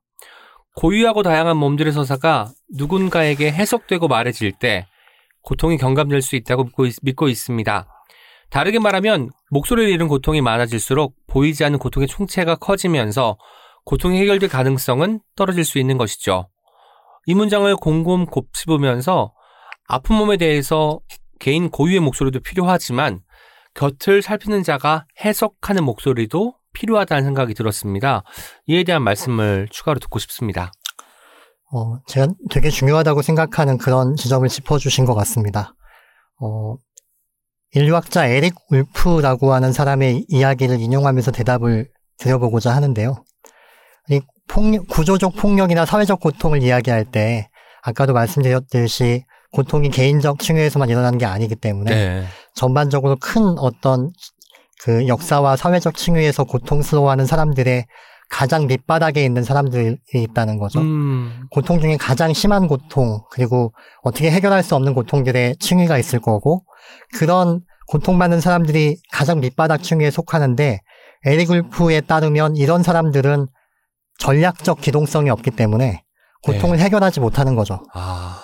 고유하고 다양한 몸들의 서사가 누군가에게 해석되고 말해질 때 고통이 경감될 수 있다고 믿고, 있, 믿고 있습니다. 다르게 말하면 목소리를 잃은 고통이 많아질수록 보이지 않는 고통의 총체가 커지면서 고통이 해결될 가능성은 떨어질 수 있는 것이죠. 이 문장을 곰곰 곱씹으면서 아픈 몸에 대해서 개인 고유의 목소리도 필요하지만 곁을 살피는 자가 해석하는 목소리도 필요하다는 생각이 들었습니다. 이에 대한 말씀을 추가로 듣고 싶습니다. 어, 제가 되게 중요하다고 생각하는 그런 지점을 짚어주신 것 같습니다. 어, 인류학자 에릭 울프라고 하는 사람의 이야기를 인용하면서 대답을 드려보고자 하는데요. 이 폭력, 구조적 폭력이나 사회적 고통을 이야기할 때 아까도 말씀드렸듯이 고통이 개인적 층위에서만 일어나는 게 아니기 때문에 네. 전반적으로 큰 어떤 그 역사와 사회적 층위에서 고통스러워하는 사람들의 가장 밑바닥에 있는 사람들이 있다는 거죠. 음, 고통 중에 가장 심한 고통, 그리고 어떻게 해결할 수 없는 고통들의 층위가 있을 거고, 그런 고통받는 사람들이 가장 밑바닥 층위에 속하는데, 에릭 울프에 따르면 이런 사람들은 전략적 기동성이 없기 때문에 고통을 해결하지 못하는 거죠. 아,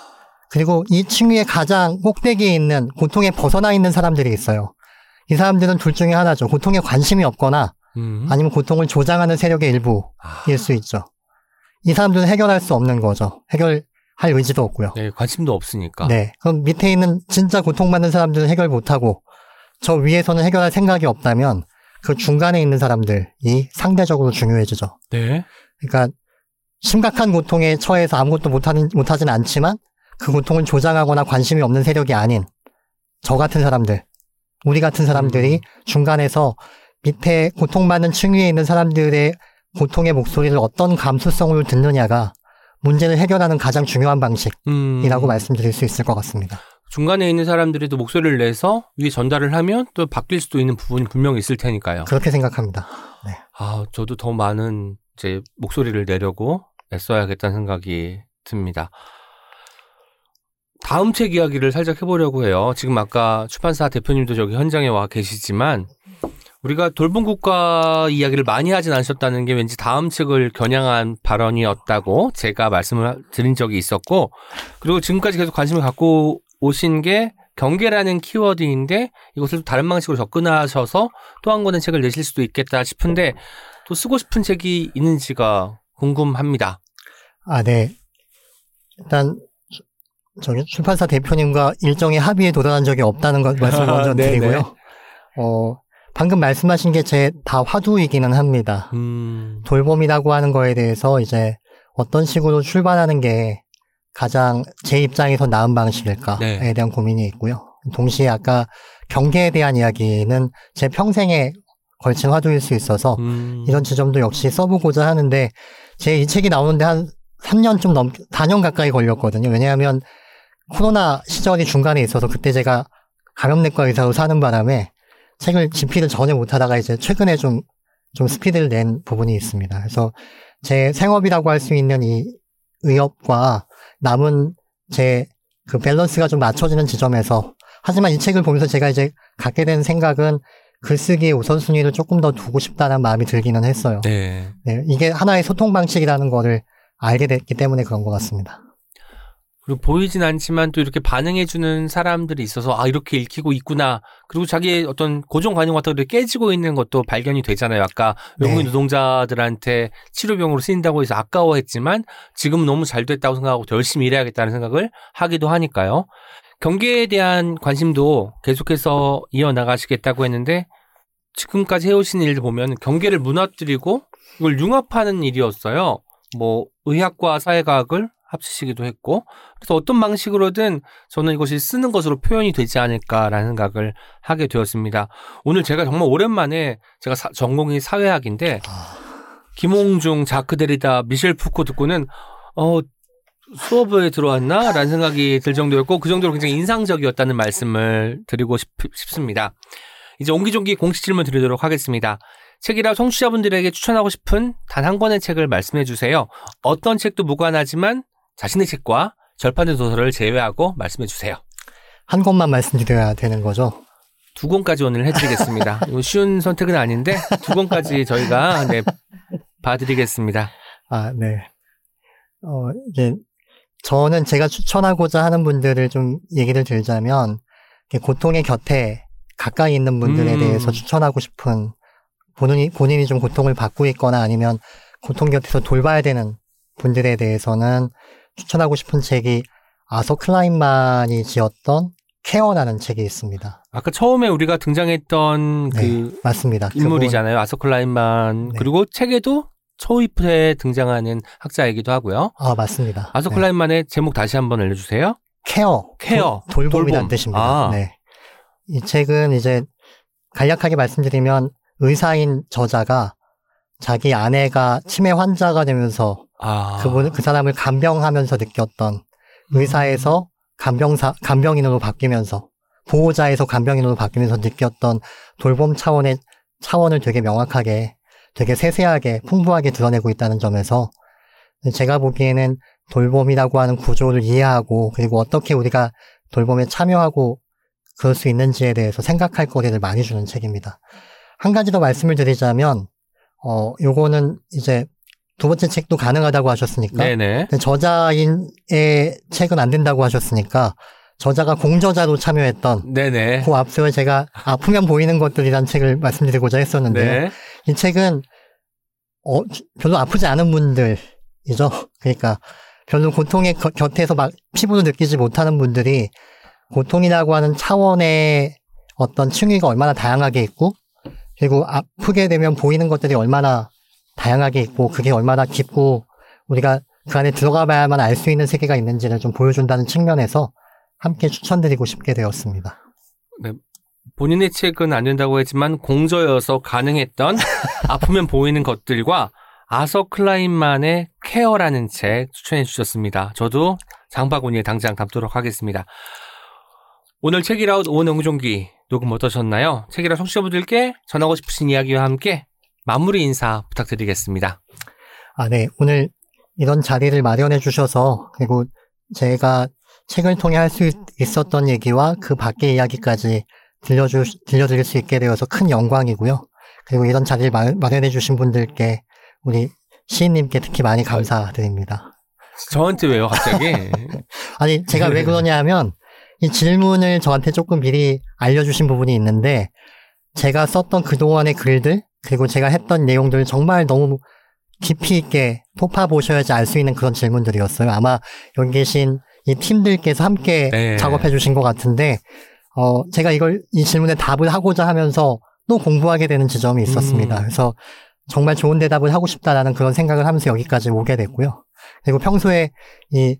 그리고 이 층위의 가장 꼭대기에 있는 고통에 벗어나 있는 사람들이 있어요. 이 사람들은 둘 중에 하나죠. 고통에 관심이 없거나 음. 아니면 고통을 조장하는 세력의 일부일 아, 수 있죠. 이 사람들은 해결할 수 없는 거죠. 해결할 의지도 없고요. 네, 관심도 없으니까. 네. 그럼 밑에 있는 진짜 고통받는 사람들은 해결 못하고 저 위에서는 해결할 생각이 없다면 그 중간에 있는 사람들이 상대적으로 중요해지죠. 네. 그러니까 심각한 고통에 처해서 아무것도 못하는, 못하진 않지만 그 고통을 조장하거나 관심이 없는 세력이 아닌 저 같은 사람들, 우리 같은 사람들이 중간에서 밑에 고통받는 층 위에 있는 사람들의 고통의 목소리를 어떤 감수성으로 듣느냐가 문제를 해결하는 가장 중요한 방식이라고 음. 말씀드릴 수 있을 것 같습니다. 중간에 있는 사람들이 또 목소리를 내서 위에 전달을 하면 또 바뀔 수도 있는 부분이 분명히 있을 테니까요. 그렇게 생각합니다. 아, 저도 더 많은 이제 목소리를 내려고 애써야겠다는 생각이 듭니다. 다음 책 이야기를 살짝 해보려고 해요. 지금 아까 출판사 대표님도 저기 현장에 와 계시지만 우리가 돌봄 국가 이야기를 많이 하진 않으셨다는 게 왠지 다음 책을 겨냥한 발언이었다고 제가 말씀을 드린 적이 있었고 그리고 지금까지 계속 관심을 갖고 오신 게 경계라는 키워드인데 이것을 또 다른 방식으로 접근하셔서 또 한 권의 책을 내실 수도 있겠다 싶은데 또 쓰고 싶은 책이 있는지가 궁금합니다. 아, 네. 일단 저기 출판사 대표님과 일정의 합의에 도달한 적이 없다는 것 말씀 먼저 네, 드리고요. 어, 방금 말씀하신 게 제 다 화두이기는 합니다. 음, 돌봄이라고 하는 거에 대해서 이제 어떤 식으로 출발하는 게 가장 제 입장에서 나은 방식일까에 네. 대한 고민이 있고요. 동시에 아까 경계에 대한 이야기는 제 평생에 걸친 화두일 수 있어서 음, 이런 지점도 역시 써보고자 하는데 제 이 책이 나오는데 한 3년 좀 넘, 4년 가까이 걸렸거든요. 왜냐하면 코로나 시절이 중간에 있어서 그때 제가 감염내과 의사로 사는 바람에 책을 집필을 전혀 못하다가 이제 최근에 좀, 좀 스피드를 낸 부분이 있습니다. 그래서 제 생업이라고 할 수 있는 이 의업과 남은 제 그 밸런스가 좀 맞춰지는 지점에서 하지만 이 책을 보면서 제가 이제 갖게 된 생각은 글쓰기의 우선순위를 조금 더 두고 싶다는 마음이 들기는 했어요. 네. 네, 이게 하나의 소통 방식이라는 거를 알게 됐기 때문에 그런 것 같습니다. 그리고 보이진 않지만 또 이렇게 반응해주는 사람들이 있어서 아 이렇게 읽히고 있구나. 그리고 자기의 어떤 고정관념 같은 것들이 깨지고 있는 것도 발견이 되잖아요. 아까 외국인 네. 노동자들한테 치료병으로 쓰인다고 해서 아까워했지만 지금은 너무 잘 됐다고 생각하고 더 열심히 일해야겠다는 생각을 하기도 하니까요. 경계에 대한 관심도 계속해서 이어나가시겠다고 했는데 지금까지 해오신 일들 보면 경계를 무너뜨리고 이걸 융합하는 일이었어요. 뭐 의학과 사회과학을 합치시기도 했고 그래서 어떤 방식으로든 저는 이것이 쓰는 것으로 표현이 되지 않을까라는 생각을 하게 되었습니다. 오늘 제가 정말 오랜만에 제가 사- 전공이 사회학인데 김홍중, 자크 데리다, 미셸 푸코 듣고는 어 수업에 들어왔나 라는 생각이 들 정도였고 그 정도로 굉장히 인상적이었다는 말씀을 드리고 싶, 싶습니다. 이제 옹기종기 공식 질문 드리도록 하겠습니다. 책이라 청취자분들에게 추천하고 싶은 단 한 권의 책을 말씀해 주세요. 어떤 책도 무관하지만 자신의 책과 절판된 도서를 제외하고 말씀해 주세요. 한 것만 말씀드려야 되는 거죠. 두 권까지 오늘 해드리겠습니다. 쉬운 선택은 아닌데 두 권까지 저희가 네, 봐드리겠습니다. 아, 네. 어, 이제 저는 제가 추천하고자 하는 분들을 좀 얘기를 들자면 고통의 곁에 가까이 있는 분들에 음. 대해서 추천하고 싶은 본인이 본인이 좀 고통을 받고 있거나 아니면 고통 곁에서 돌봐야 되는 분들에 대해서는 추천하고 싶은 책이 아서 클라인만이 지었던 케어라는 책이 있습니다. 아까 처음에 우리가 등장했던 네, 그 맞습니다. 인물이잖아요. 아서클라인만 네. 그리고 책에도 초입에 등장하는 학자이기도 하고요. 아, 맞습니다. 네. 아서클라인만의 제목 다시 한번 알려 주세요. 케어. 케어. 돌, 돌봄이라는 돌봄. 뜻입니다. 아. 네. 이 책은 이제 간략하게 말씀드리면 의사인 저자가 자기 아내가 치매 환자가 되면서 아, 그분 그 사람을 간병하면서 느꼈던 의사에서 간병사 간병인으로 바뀌면서 보호자에서 간병인으로 바뀌면서 느꼈던 돌봄 차원의 차원을 되게 명확하게 되게 세세하게 풍부하게 드러내고 있다는 점에서 제가 보기에는 돌봄이라고 하는 구조를 이해하고 그리고 어떻게 우리가 돌봄에 참여하고 그럴 수 있는지에 대해서 생각할 거리를 많이 주는 책입니다. 한 가지 더 말씀을 드리자면 어 요거는 이제 두 번째 책도 가능하다고 하셨으니까 네네. 근데 저자인의 책은 안 된다고 하셨으니까 저자가 공저자로 참여했던 네네. 그 앞서 제가 아프면 보이는 것들이란 책을 말씀드리고자 했었는데 네. 이 책은 어, 별로 아프지 않은 분들이죠. 그러니까 별로 고통의 겨- 곁에서 막 피부로 느끼지 못하는 분들이 고통이라고 하는 차원의 어떤 층위가 얼마나 다양하게 있고 그리고 아프게 되면 보이는 것들이 얼마나 다양하게 있고 그게 얼마나 깊고 우리가 그 안에 들어가 봐야만 알 수 있는 세계가 있는지를 좀 보여준다는 측면에서 함께 추천드리고 싶게 되었습니다. 본인의 책은 안 된다고 했지만 공저여서 가능했던 아프면 보이는 것들과 아서 클라인만의 케어라는 책 추천해 주셨습니다. 저도 장바구니에 당장 담도록 하겠습니다. 오늘 책이라웃 오은 영종기 녹음 어떠셨나요? 책이라 청취자분들께 전하고 싶으신 이야기와 함께 마무리 인사 부탁드리겠습니다. 아, 네. 오늘 이런 자리를 마련해 주셔서, 그리고 제가 책을 통해 할 수 있었던 얘기와 그 밖의 이야기까지 들려주, 들려드릴 수 있게 되어서 큰 영광이고요. 그리고 이런 자리를 마, 마련해 주신 분들께 우리 시인님께 특히 많이 감사드립니다. 저한테 왜요, 갑자기? 아니, 제가 왜 그러냐 하면, 이 질문을 저한테 조금 미리 알려주신 부분이 있는데, 제가 썼던 그동안의 글들, 그리고 제가 했던 내용들 정말 너무 깊이 있게 뽑아보셔야지 알 수 있는 그런 질문들이었어요. 아마 여기 계신 이 팀들께서 함께 네. 작업해 주신 것 같은데, 어, 제가 이걸, 이 질문에 답을 하고자 하면서 또 공부하게 되는 지점이 있었습니다. 음. 그래서 정말 좋은 대답을 하고 싶다라는 그런 생각을 하면서 여기까지 오게 됐고요. 그리고 평소에 이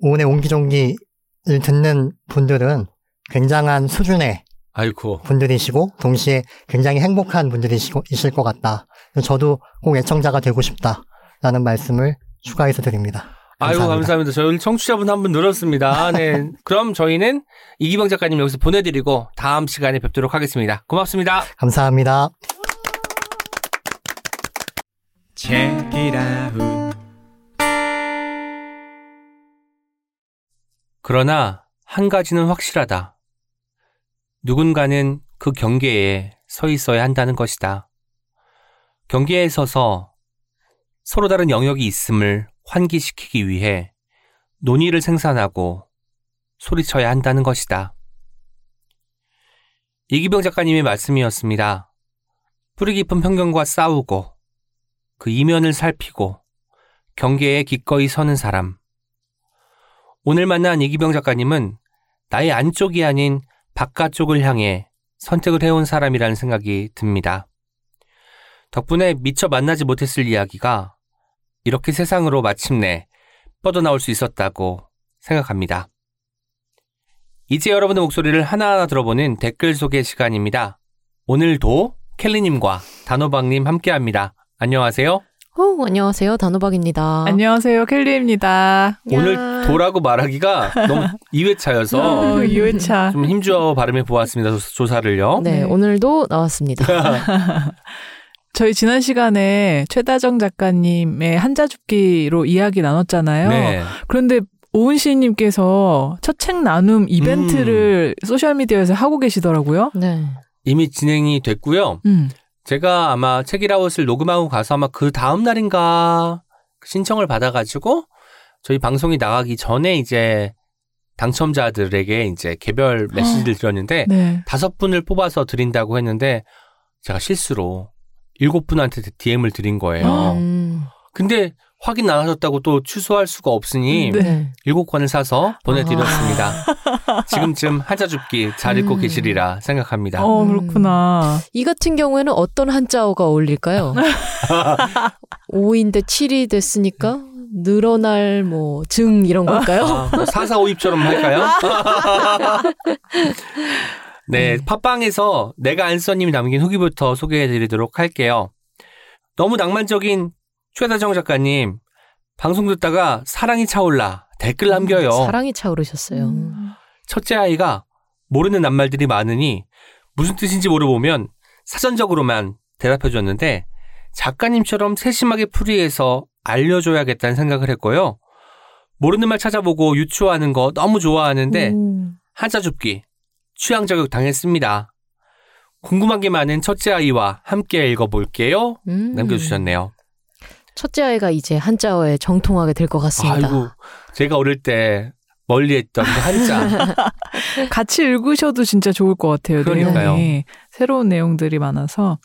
오은의 옹기종기를 듣는 분들은 굉장한 수준의 아이고. 분들이시고 동시에 굉장히 행복한 분들이실 것 같다. 저도 꼭 애청자가 되고 싶다라는 말씀을 추가해서 드립니다. 아이고, 감사합니다. 감사합니다. 저희 청취자분 한 분 늘었습니다. 네. 그럼 저희는 이기병 작가님 여기서 보내드리고 다음 시간에 뵙도록 하겠습니다. 고맙습니다. 감사합니다. 그러나 한 가지는 확실하다. 누군가는 그 경계에 서 있어야 한다는 것이다. 경계에 서서 서로 다른 영역이 있음을 환기시키기 위해 논의를 생산하고 소리쳐야 한다는 것이다. 이기병 작가님의 말씀이었습니다. 뿌리 깊은 편견과 싸우고 그 이면을 살피고 경계에 기꺼이 서는 사람. 오늘 만난 이기병 작가님은 나의 안쪽이 아닌 바깥쪽을 향해 선택을 해온 사람이라는 생각이 듭니다. 덕분에 미처 만나지 못했을 이야기가 이렇게 세상으로 마침내 뻗어나올 수 있었다고 생각합니다. 이제 여러분의 목소리를 하나하나 들어보는 댓글 소개 시간입니다. 오늘도 켈리님과 단호박님 함께합니다. 안녕하세요. 어, 안녕하세요. 단호박입니다. 안녕하세요, 켈리입니다. 오늘 도라고 말하기가 너무 2회차여서 어, 2회차. 좀 힘주어 발음해 보았습니다. 조- 조사를요. 네, 네. 오늘도 나왔습니다. 저희 지난 시간에 최다정 작가님의 한자 죽기로 이야기 나눴잖아요. 네. 그런데 오은 시인님께서 첫 책 나눔 이벤트를 음. 소셜미디어에서 하고 계시더라고요. 네. 이미 진행이 됐고요. 음. 제가 아마 책이라웃을 녹음하고 가서 아마 그 다음 날인가 신청을 받아가지고 저희 방송이 나가기 전에 이제 당첨자들에게 이제 개별 메시지를 드렸는데 네. 다섯 분을 뽑아서 드린다고 했는데 제가 실수로 일곱 분한테 DM을 드린 거예요. 음, 근데 확인 안 하셨다고 또 취소할 수가 없으니 네. 네. 일곱 권을 사서 보내드렸습니다. 지금쯤 한자 줍기 잘 읽고 음. 계시리라 생각합니다. 어, 음. 그렇구나. 이 같은 경우에는 어떤 한자어가 어울릴까요? 5인데 7이 됐으니까 늘어날 뭐 증 이런 걸까요? 아, 4452처럼 할까요? 네, 팟빵에서 내가 안써님이 남긴 후기부터 소개해드리도록 할게요. 너무 낭만적인 최다정 작가님, 방송 듣다가 사랑이 차올라 댓글 남겨요. 사랑이 차오르셨어요. 음. 첫째 아이가 모르는 낱말들이 많으니 무슨 뜻인지 물어보면 사전적으로만 대답해 줬는데 작가님처럼 세심하게 풀이해서 알려줘야겠다는 생각을 했고요. 모르는 말 찾아보고 유추하는 거 너무 좋아하는데 음. 한자 줍기 취향 저격 당했습니다. 궁금한 게 많은 첫째 아이와 함께 읽어볼게요. 음. 남겨주셨네요. 첫째 아이가 이제 한자어에 정통하게 될 것 같습니다. 아이고, 제가 어릴 때 멀리 했던 그 한자. 같이 읽으셔도 진짜 좋을 것 같아요. 그러니까요. 내용이. 새로운 내용들이 많아서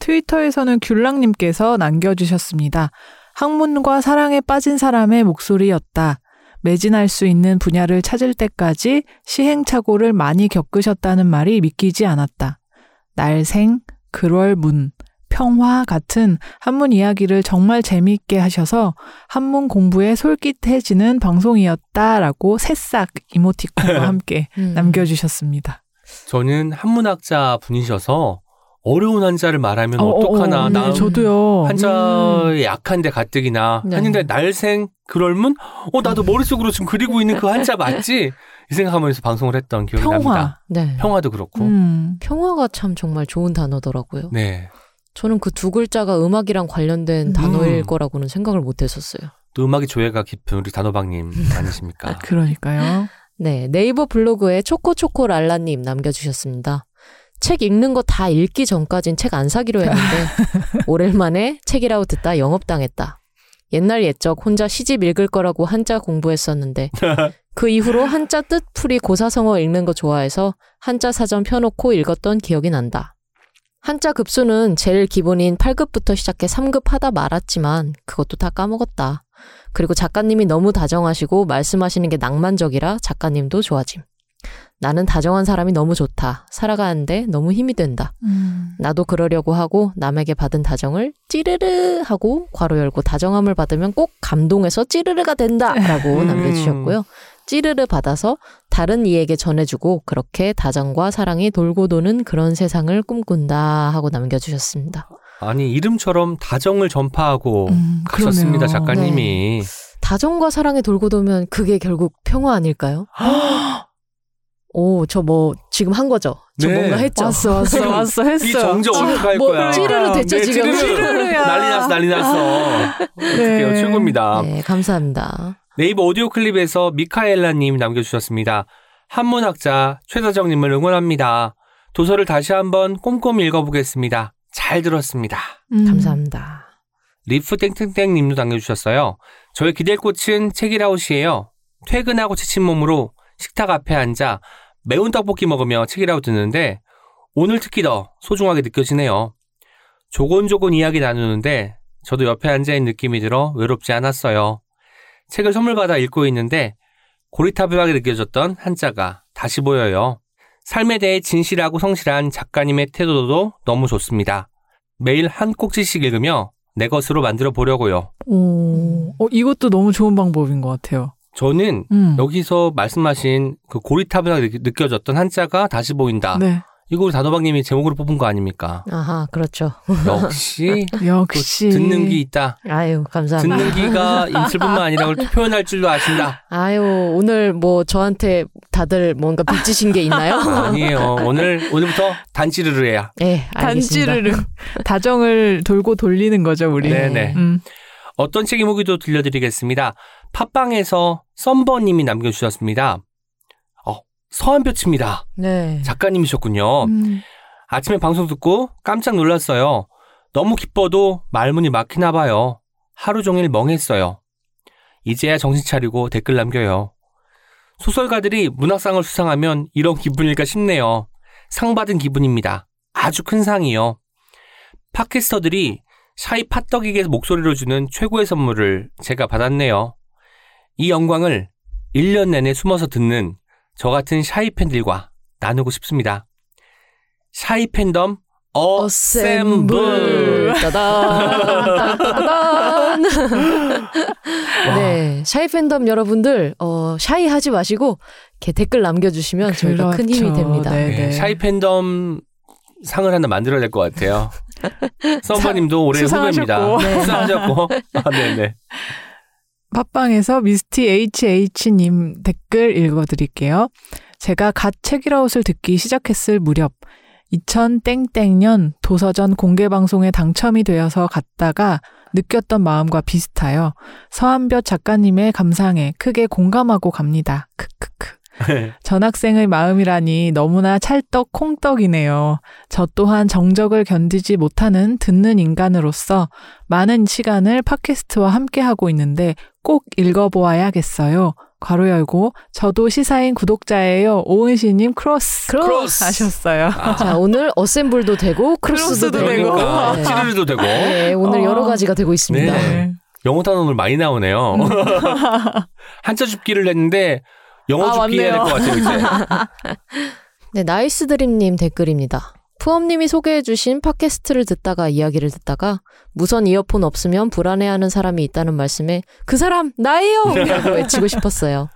트위터에서는 귤랑님께서 남겨주셨습니다. 학문과 사랑에 빠진 사람의 목소리였다. 매진할 수 있는 분야를 찾을 때까지 시행착오를 많이 겪으셨다는 말이 믿기지 않았다. 날생, 글월문, 평화 같은 한문 이야기를 정말 재미있게 하셔서 한문 공부에 솔깃해지는 방송이었다라고 새싹 이모티콘과 함께 음. 남겨주셨습니다. 저는 한문학자 분이셔서 어려운 한자를 말하면 어, 어, 떡하나 어, 네, 나 저도요. 한자에 약한데 가뜩이나 네. 했는데 날생 그럴문 어 나도 머릿속으로 지금 그리고 있는 그 한자 맞지 이 생각하면서 방송을 했던 기억이 평화. 납니다. 네. 평화도 그렇고 음. 평화가 참 정말 좋은 단어더라고요. 네 저는 그 두 글자가 음악이랑 관련된 음. 단어일 거라고는 생각을 못 했었어요. 또 음악의 조예가 깊은 우리 단호박님 아니십니까? 그러니까요. 네, 네이버 블로그에 초코초코랄라님 남겨주셨습니다. 책 읽는 거 다 읽기 전까진 책 안 사기로 했는데 오랜만에 책이라고 듣다 영업당했다. 옛날 옛적 혼자 시집 읽을 거라고 한자 공부했었는데 그 이후로 한자 뜻풀이 고사성어 읽는 거 좋아해서 한자 사전 펴놓고 읽었던 기억이 난다. 한자 급수는 제일 기본인 8급부터 시작해 3급 하다 말았지만 그것도 다 까먹었다. 그리고 작가님이 너무 다정하시고 말씀하시는 게 낭만적이라 작가님도 좋아짐. 나는 다정한 사람이 너무 좋다. 살아가는데 너무 힘이 된다. 음. 나도 그러려고 하고 남에게 받은 다정을 찌르르 하고 괄호 열고 다정함을 받으면 꼭 감동해서 찌르르가 된다라고 음. 남겨주셨고요. 찌르르 받아서 다른 이에게 전해주고 그렇게 다정과 사랑이 돌고 도는 그런 세상을 꿈꾼다 하고 남겨주셨습니다. 아니 이름처럼 다정을 전파하고 음, 가셨습니다. 작가님이 다정과 사랑이 돌고 도면 그게 결국 평화 아닐까요? 오, 저 뭐 지금 한 거죠? 저 네. 뭔가 했죠? 왔어, 왔어, 왔어, 했어. 이 정적 어떡할 뭐 거야? 찌르르 됐죠, 네, 지금? 찌르르. 찌르르야. 난리 났어 난리 났어. 어떡해요 최고입니다. 네, 감사합니다. 네이버 오디오 클립에서 미카엘라님 남겨주셨습니다. 한문학자 최다정님을 응원합니다. 도서를 다시 한번 꼼꼼히 읽어보겠습니다. 잘 들었습니다. 음. 감사합니다. 리프 땡땡땡님도 남겨주셨어요. 저의 기댈 곳은 책읽아웃이에요. 퇴근하고 지친 몸으로 식탁 앞에 앉아 매운 떡볶이 먹으며 책읽아웃 듣는데 오늘 특히 더 소중하게 느껴지네요. 조곤조곤 이야기 나누는데 저도 옆에 앉아있는 느낌이 들어 외롭지 않았어요. 책을 선물 받아 읽고 있는데 고리타분하게 느껴졌던 한자가 다시 보여요. 삶에 대해 진실하고 성실한 작가님의 태도도 너무 좋습니다. 매일 한 꼭지씩 읽으며 내 것으로 만들어 보려고요. 오, 어, 이것도 너무 좋은 방법인 것 같아요. 저는 음. 여기서 말씀하신 그 고리타분하게 느- 느껴졌던 한자가 다시 보인다. 네. 이거 우리 단호박님이 제목으로 뽑은 거 아닙니까? 아하, 그렇죠. 역시 또 역시. 듣는 귀 있다. 아유, 감사합니다. 듣는 귀가 인슬뿐만 아니라 그걸 표현할 줄도 아신다. 아유, 오늘 뭐 저한테 다들 뭔가 빚지신 게 있나요? 아니에요. 오늘 오늘부터 단찌르르 해야. 네, 알겠습니다. 단지르르 다정을 돌고 돌리는 거죠, 우리. 네네. 음. 어떤 책임 후기도 들려드리겠습니다. 팟빵에서 썸버님이 남겨주셨습니다. 어, 서한볕입니다. 네. 작가님이셨군요. 음. 아침에 방송 듣고 깜짝 놀랐어요. 너무 기뻐도 말문이 막히나 봐요. 하루 종일 멍했어요. 이제야 정신 차리고 댓글 남겨요. 소설가들이 문학상을 수상하면 이런 기분일까 싶네요. 상 받은 기분입니다. 아주 큰 상이요. podcaster들이 shy 팟덕에게 목소리를 주는 최고의 선물을 제가 받았네요. 이 영광을 1년 내내 숨어서 듣는 저 같은 shy 팬들과 나누고 싶습니다. shy 팬덤 assemble. 따단. 따단. 네. shy 팬덤 여러분들, 어, shy 하지 마시고, 이렇게 댓글 남겨주시면 저희가 큰 힘이 그렇죠. 됩니다. 네. 네, shy 팬덤 상을 하나 만들어야 될 것 같아요. 썸버님도 올해 후배입니다. 수상하셨고. 네. 수상하셨고. 아, 네네. 팟빵에서 미스티 HH님 댓글 읽어드릴게요. 제가 갓 책읽아웃을 듣기 시작했을 무렵 2000땡땡년 도서전 공개방송에 당첨이 되어서 갔다가 느꼈던 마음과 비슷하여 서한볕 작가님의 감상에 크게 공감하고 갑니다. 크크크. 전학생의 마음이라니 너무나 찰떡 콩떡이네요. 저 또한 정적을 견디지 못하는 듣는 인간으로서 많은 시간을 팟캐스트와 함께하고 있는데 꼭 읽어보아야겠어요. 괄호 열고 저도 시사인 구독자예요. 오은 시인님 cross cross. 하셨어요. 아, 자, 오늘 assemble도 되고 cross도 cross도 되고. 네. 찌르르도 되고 네, 오늘 어. 여러 가지가 되고 있습니다. 네. 영어 단어 오늘 많이 나오네요. 한자 줍기를 했는데 영어 아, 줍기 해야 될 것. 같아요 이제. 네, 나이스 드림님 댓글입니다. 푸엄님이 소개해주신 팟캐스트를 듣다가 이야기를 듣다가 무선 이어폰 없으면 불안해하는 사람이 있다는 말씀에 그 사람 나예요! 라고 외치고 싶었어요.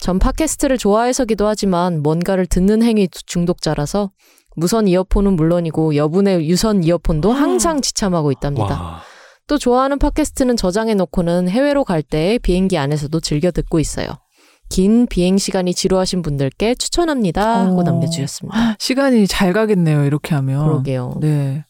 전 팟캐스트를 좋아해서기도 하지만 뭔가를 듣는 행위 중독자라서 무선 이어폰은 물론이고 여분의 유선 이어폰도 항상 지참하고 있답니다. 와. 또 좋아하는 팟캐스트는 저장해 놓고는 해외로 갈 때 비행기 안에서도 즐겨 듣고 있어요. 긴 비행 시간이 지루하신 분들께 추천합니다. 하고 어. 남겨주셨습니다. 시간이 잘 가겠네요. 이렇게 하면. 그러게요. 네.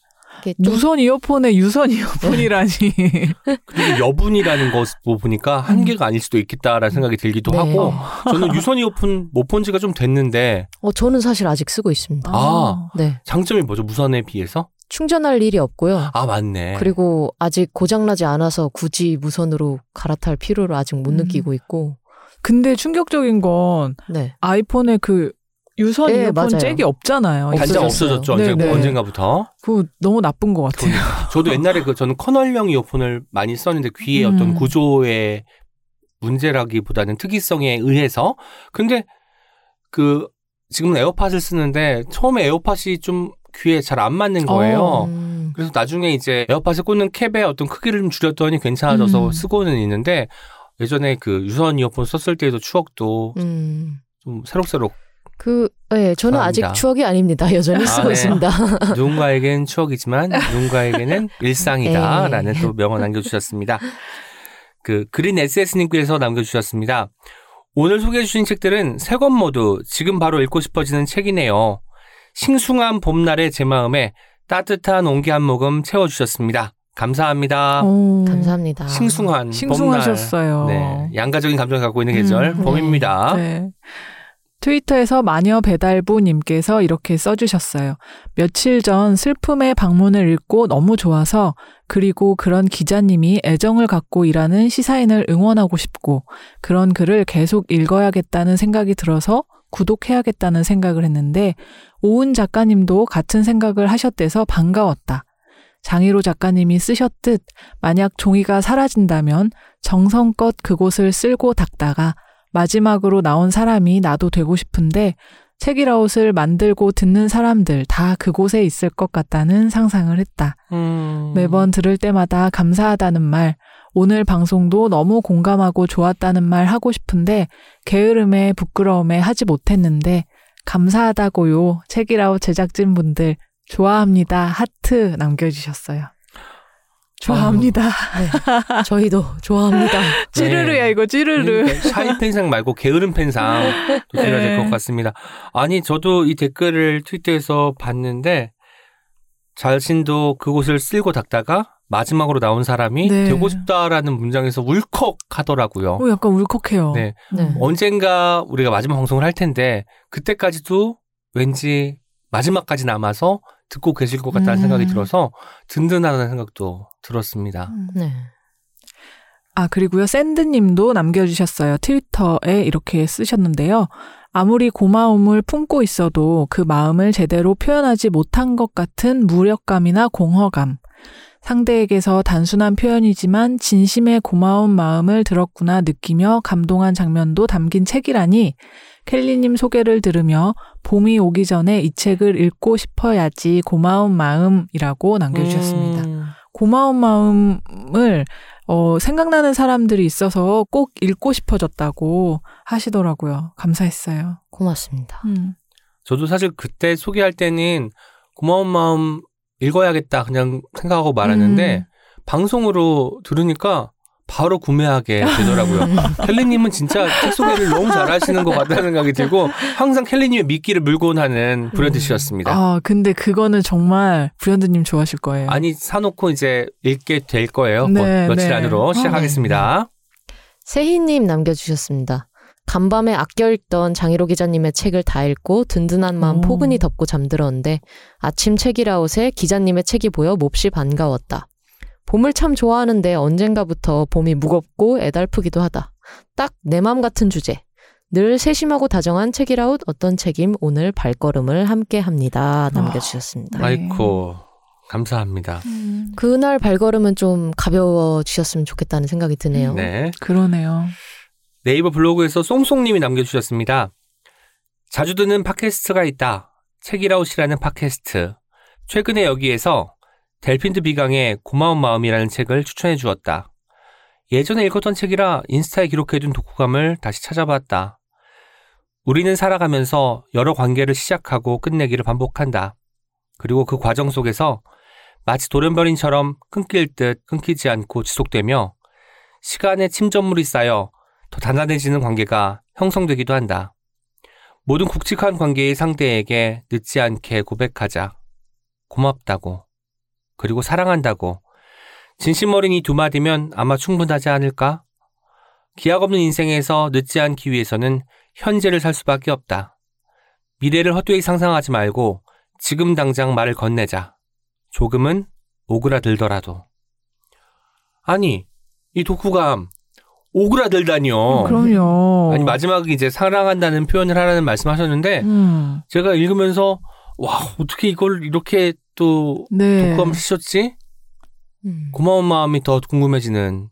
무선 이어폰에 유선 이어폰이라니. 그리고 여분이라는 것 보니까 한 개가 아닐 수도 있겠다라는 생각이 들기도 네. 하고 저는 유선 이어폰 못 본 지가 좀 됐는데 어, 저는 사실 아직 쓰고 있습니다. 아. 네. 장점이 뭐죠? 무선에 비해서? 충전할 일이 없고요. 아 맞네. 그리고 아직 고장나지 않아서 굳이 무선으로 갈아탈 필요를 아직 못 음. 느끼고 있고. 근데 충격적인 건 네. 아이폰에 그 유선 네, 이어폰 맞아요. 잭이 없잖아요. 단자 없어졌어요. 없어졌죠. 네, 언제, 네. 언젠가부터. 그거 너무 나쁜 것 같아요. 저도 옛날에 그 저는 커널형 이어폰을 많이 썼는데 귀의 음. 어떤 구조의 문제라기보다는 특이성에 의해서 근데 그 지금 에어팟을 쓰는데 처음에 에어팟이 좀 귀에 잘 안 맞는 거예요. 음, 그래서 나중에 이제 에어팟에 꽂는 캡의 어떤 크기를 좀 줄였더니 괜찮아져서 음. 쓰고는 있는데 예전에 그 유선 이어폰 썼을 때도 추억도 음. 좀 새록새록 그, 네, 저는 아직 감사합니다. 추억이 아닙니다. 여전히 아, 쓰고 네. 있습니다. 누군가에겐 추억이지만 누군가에게는 일상이다 라는 에이. 또 명언 남겨주셨습니다. 그 그린 SS님께서 남겨주셨습니다. 오늘 소개해주신 책들은 세 권 모두 지금 바로 읽고 싶어지는 책이네요. 싱숭한 봄날의 제 마음에 따뜻한 온기 한 모금 채워주셨습니다. 감사합니다. 어, 감사합니다. 싱숭한 싱숭하셨어요. 봄날. 네, 양가적인 감정을 갖고 있는 계절 음, 네. 봄입니다. 네. 트위터에서 마녀 배달부님께서 이렇게 써주셨어요. 며칠 전 슬픔의 방문을 읽고 너무 좋아서 그리고 그런 기자님이 애정을 갖고 일하는 시사인을 응원하고 싶고 그런 글을 계속 읽어야겠다는 생각이 들어서 구독해야겠다는 생각을 했는데 오은 작가님도 같은 생각을 하셨대서 반가웠다. 장희로 작가님이 쓰셨듯 만약 종이가 사라진다면 정성껏 그곳을 쓸고 닦다가 마지막으로 나온 사람이 나도 되고 싶은데 책이라웃을 만들고 듣는 사람들 다 그곳에 있을 것 같다는 상상을 했다. 음. 매번 들을 때마다 감사하다는 말, 오늘 방송도 너무 공감하고 좋았다는 말 하고 싶은데 게으름에 부끄러움에 하지 못했는데 감사하다고요. 책이라웃 제작진 분들 좋아합니다. 하트 남겨주셨어요. 좋아합니다. 네. 저희도 좋아합니다. 찌르르야 이거 찌르르. 그러니까 샤이 펜상 말고 게으름 펜상 또 드려야 될것 네. 같습니다. 아니 저도 이 댓글을 트위터에서 봤는데 자신도 그곳을 쓸고 닦다가 마지막으로 나온 사람이 네. 되고 싶다라는 문장에서 울컥 하더라고요. 오, 약간 울컥해요. 네. 네. 언젠가 우리가 마지막 방송을 할 텐데 그때까지도 왠지 마지막까지 남아서 듣고 계실 것 같다는 음. 생각이 들어서 든든하다는 생각도 들었습니다. 네. 아, 그리고요, 샌드님도 남겨주셨어요. 트위터에 이렇게 쓰셨는데요. 아무리 고마움을 품고 있어도 그 마음을 제대로 표현하지 못한 것 같은 무력감이나 공허감. 상대에게서 단순한 표현이지만 진심의 고마운 마음을 들었구나 느끼며 감동한 장면도 담긴 책이라니 켈리님 소개를 들으며 봄이 오기 전에 이 책을 읽고 싶어야지 고마운 마음이라고 남겨주셨습니다. 음. 고마운 마음을 어, 생각나는 사람들이 있어서 꼭 읽고 싶어졌다고 하시더라고요. 감사했어요. 고맙습니다. 음. 저도 사실 그때 소개할 때는 고마운 마음 읽어야겠다 그냥 생각하고 말았는데 음. 방송으로 들으니까 바로 구매하게 되더라고요. 켈리님은 진짜 책 소개를 너무 잘하시는 것 같다는 생각이 들고 항상 켈리님의 미끼를 물고 하는 브랜드셨습니다. 아, 근데 그거는 정말 브랜드님 좋아하실 거예요. 아니 사놓고 이제 읽게 될 거예요. 네, 곧 며칠 네. 안으로 어, 시작하겠습니다. 세희님 남겨주셨습니다. 간밤에 아껴 읽던 장희로 기자님의 책을 다 읽고 든든한 마음 오. 포근히 덮고 잠들었는데 아침 책이라웃에 기자님의 책이 보여 몹시 반가웠다. 봄을 참 좋아하는데 언젠가부터 봄이 무겁고 애달프기도 하다. 딱 내 맘 같은 주제. 늘 세심하고 다정한 책이라웃 어떤 책임 오늘 발걸음을 함께 합니다. 남겨주셨습니다. 네. 아이코 감사합니다. 그날 발걸음은 좀 가벼워지셨으면 좋겠다는 생각이 드네요. 네. 그러네요. 네이버 블로그에서 송송님이 남겨주셨습니다. 자주 듣는 팟캐스트가 있다. 책이라웃이라는 팟캐스트. 최근에 여기에서 델핀드 비강의 고마운 마음이라는 책을 추천해 주었다. 예전에 읽었던 책이라 인스타에 기록해둔 독후감을 다시 찾아봤다. 우리는 살아가면서 여러 관계를 시작하고 끝내기를 반복한다. 그리고 그 과정 속에서 마치 돌연변이처럼 끊길 듯 끊기지 않고 지속되며 시간의 침전물이 쌓여 더 단단해지는 관계가 형성되기도 한다. 모든 굵직한 관계의 상대에게 늦지 않게 고백하자. 고맙다고. 그리고 사랑한다고. 진심 어린 이 두 마디면 아마 충분하지 않을까? 기약 없는 인생에서 늦지 않기 위해서는 현재를 살 수밖에 없다. 미래를 헛되이 상상하지 말고 지금 당장 말을 건네자. 조금은 오그라들더라도. 아니, 이 독후감 오그라들다니요. 그럼요. 아니 마지막에 이제 사랑한다는 표현을 하라는 말씀하셨는데 음. 제가 읽으면서 와 어떻게 이걸 이렇게 또 네. 독감을 쓰셨지? 음. 고마운 마음이 더 궁금해지는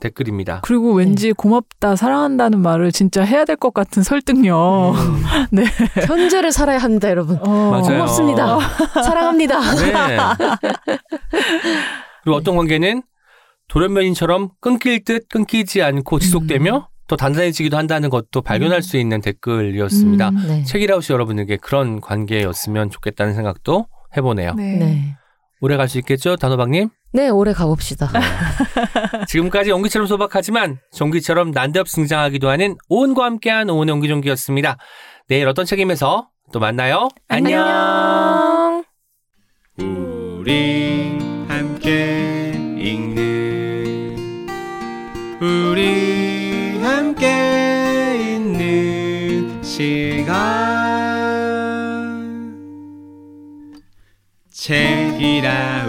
댓글입니다. 그리고 왠지 고맙다, 사랑한다는 말을 진짜 해야 될 것 같은 설득력. 음, 현재를 살아야 합니다, 여러분. 어. 맞아요. 고맙습니다. 사랑합니다. 네. 그리고 어떤 관계는 돌연변이처럼 끊길 듯 끊기지 않고 지속되며 더 단단해지기도 한다는 것도 발견할 수 있는 댓글이었습니다. 음. 네. 책이라우시 여러분에게 그런 관계였으면 좋겠다는 생각도 해보네요. 네. 네. 오래 갈 수 있겠죠, 단호박님? 네, 오래 가봅시다. 지금까지 연기처럼 소박하지만 종기처럼 난데없이 등장하기도 하는 오은과 함께한 오은의 옹기종기였습니다. 내일 어떤 책임에서 또 만나요. 안녕. 우리 책이라우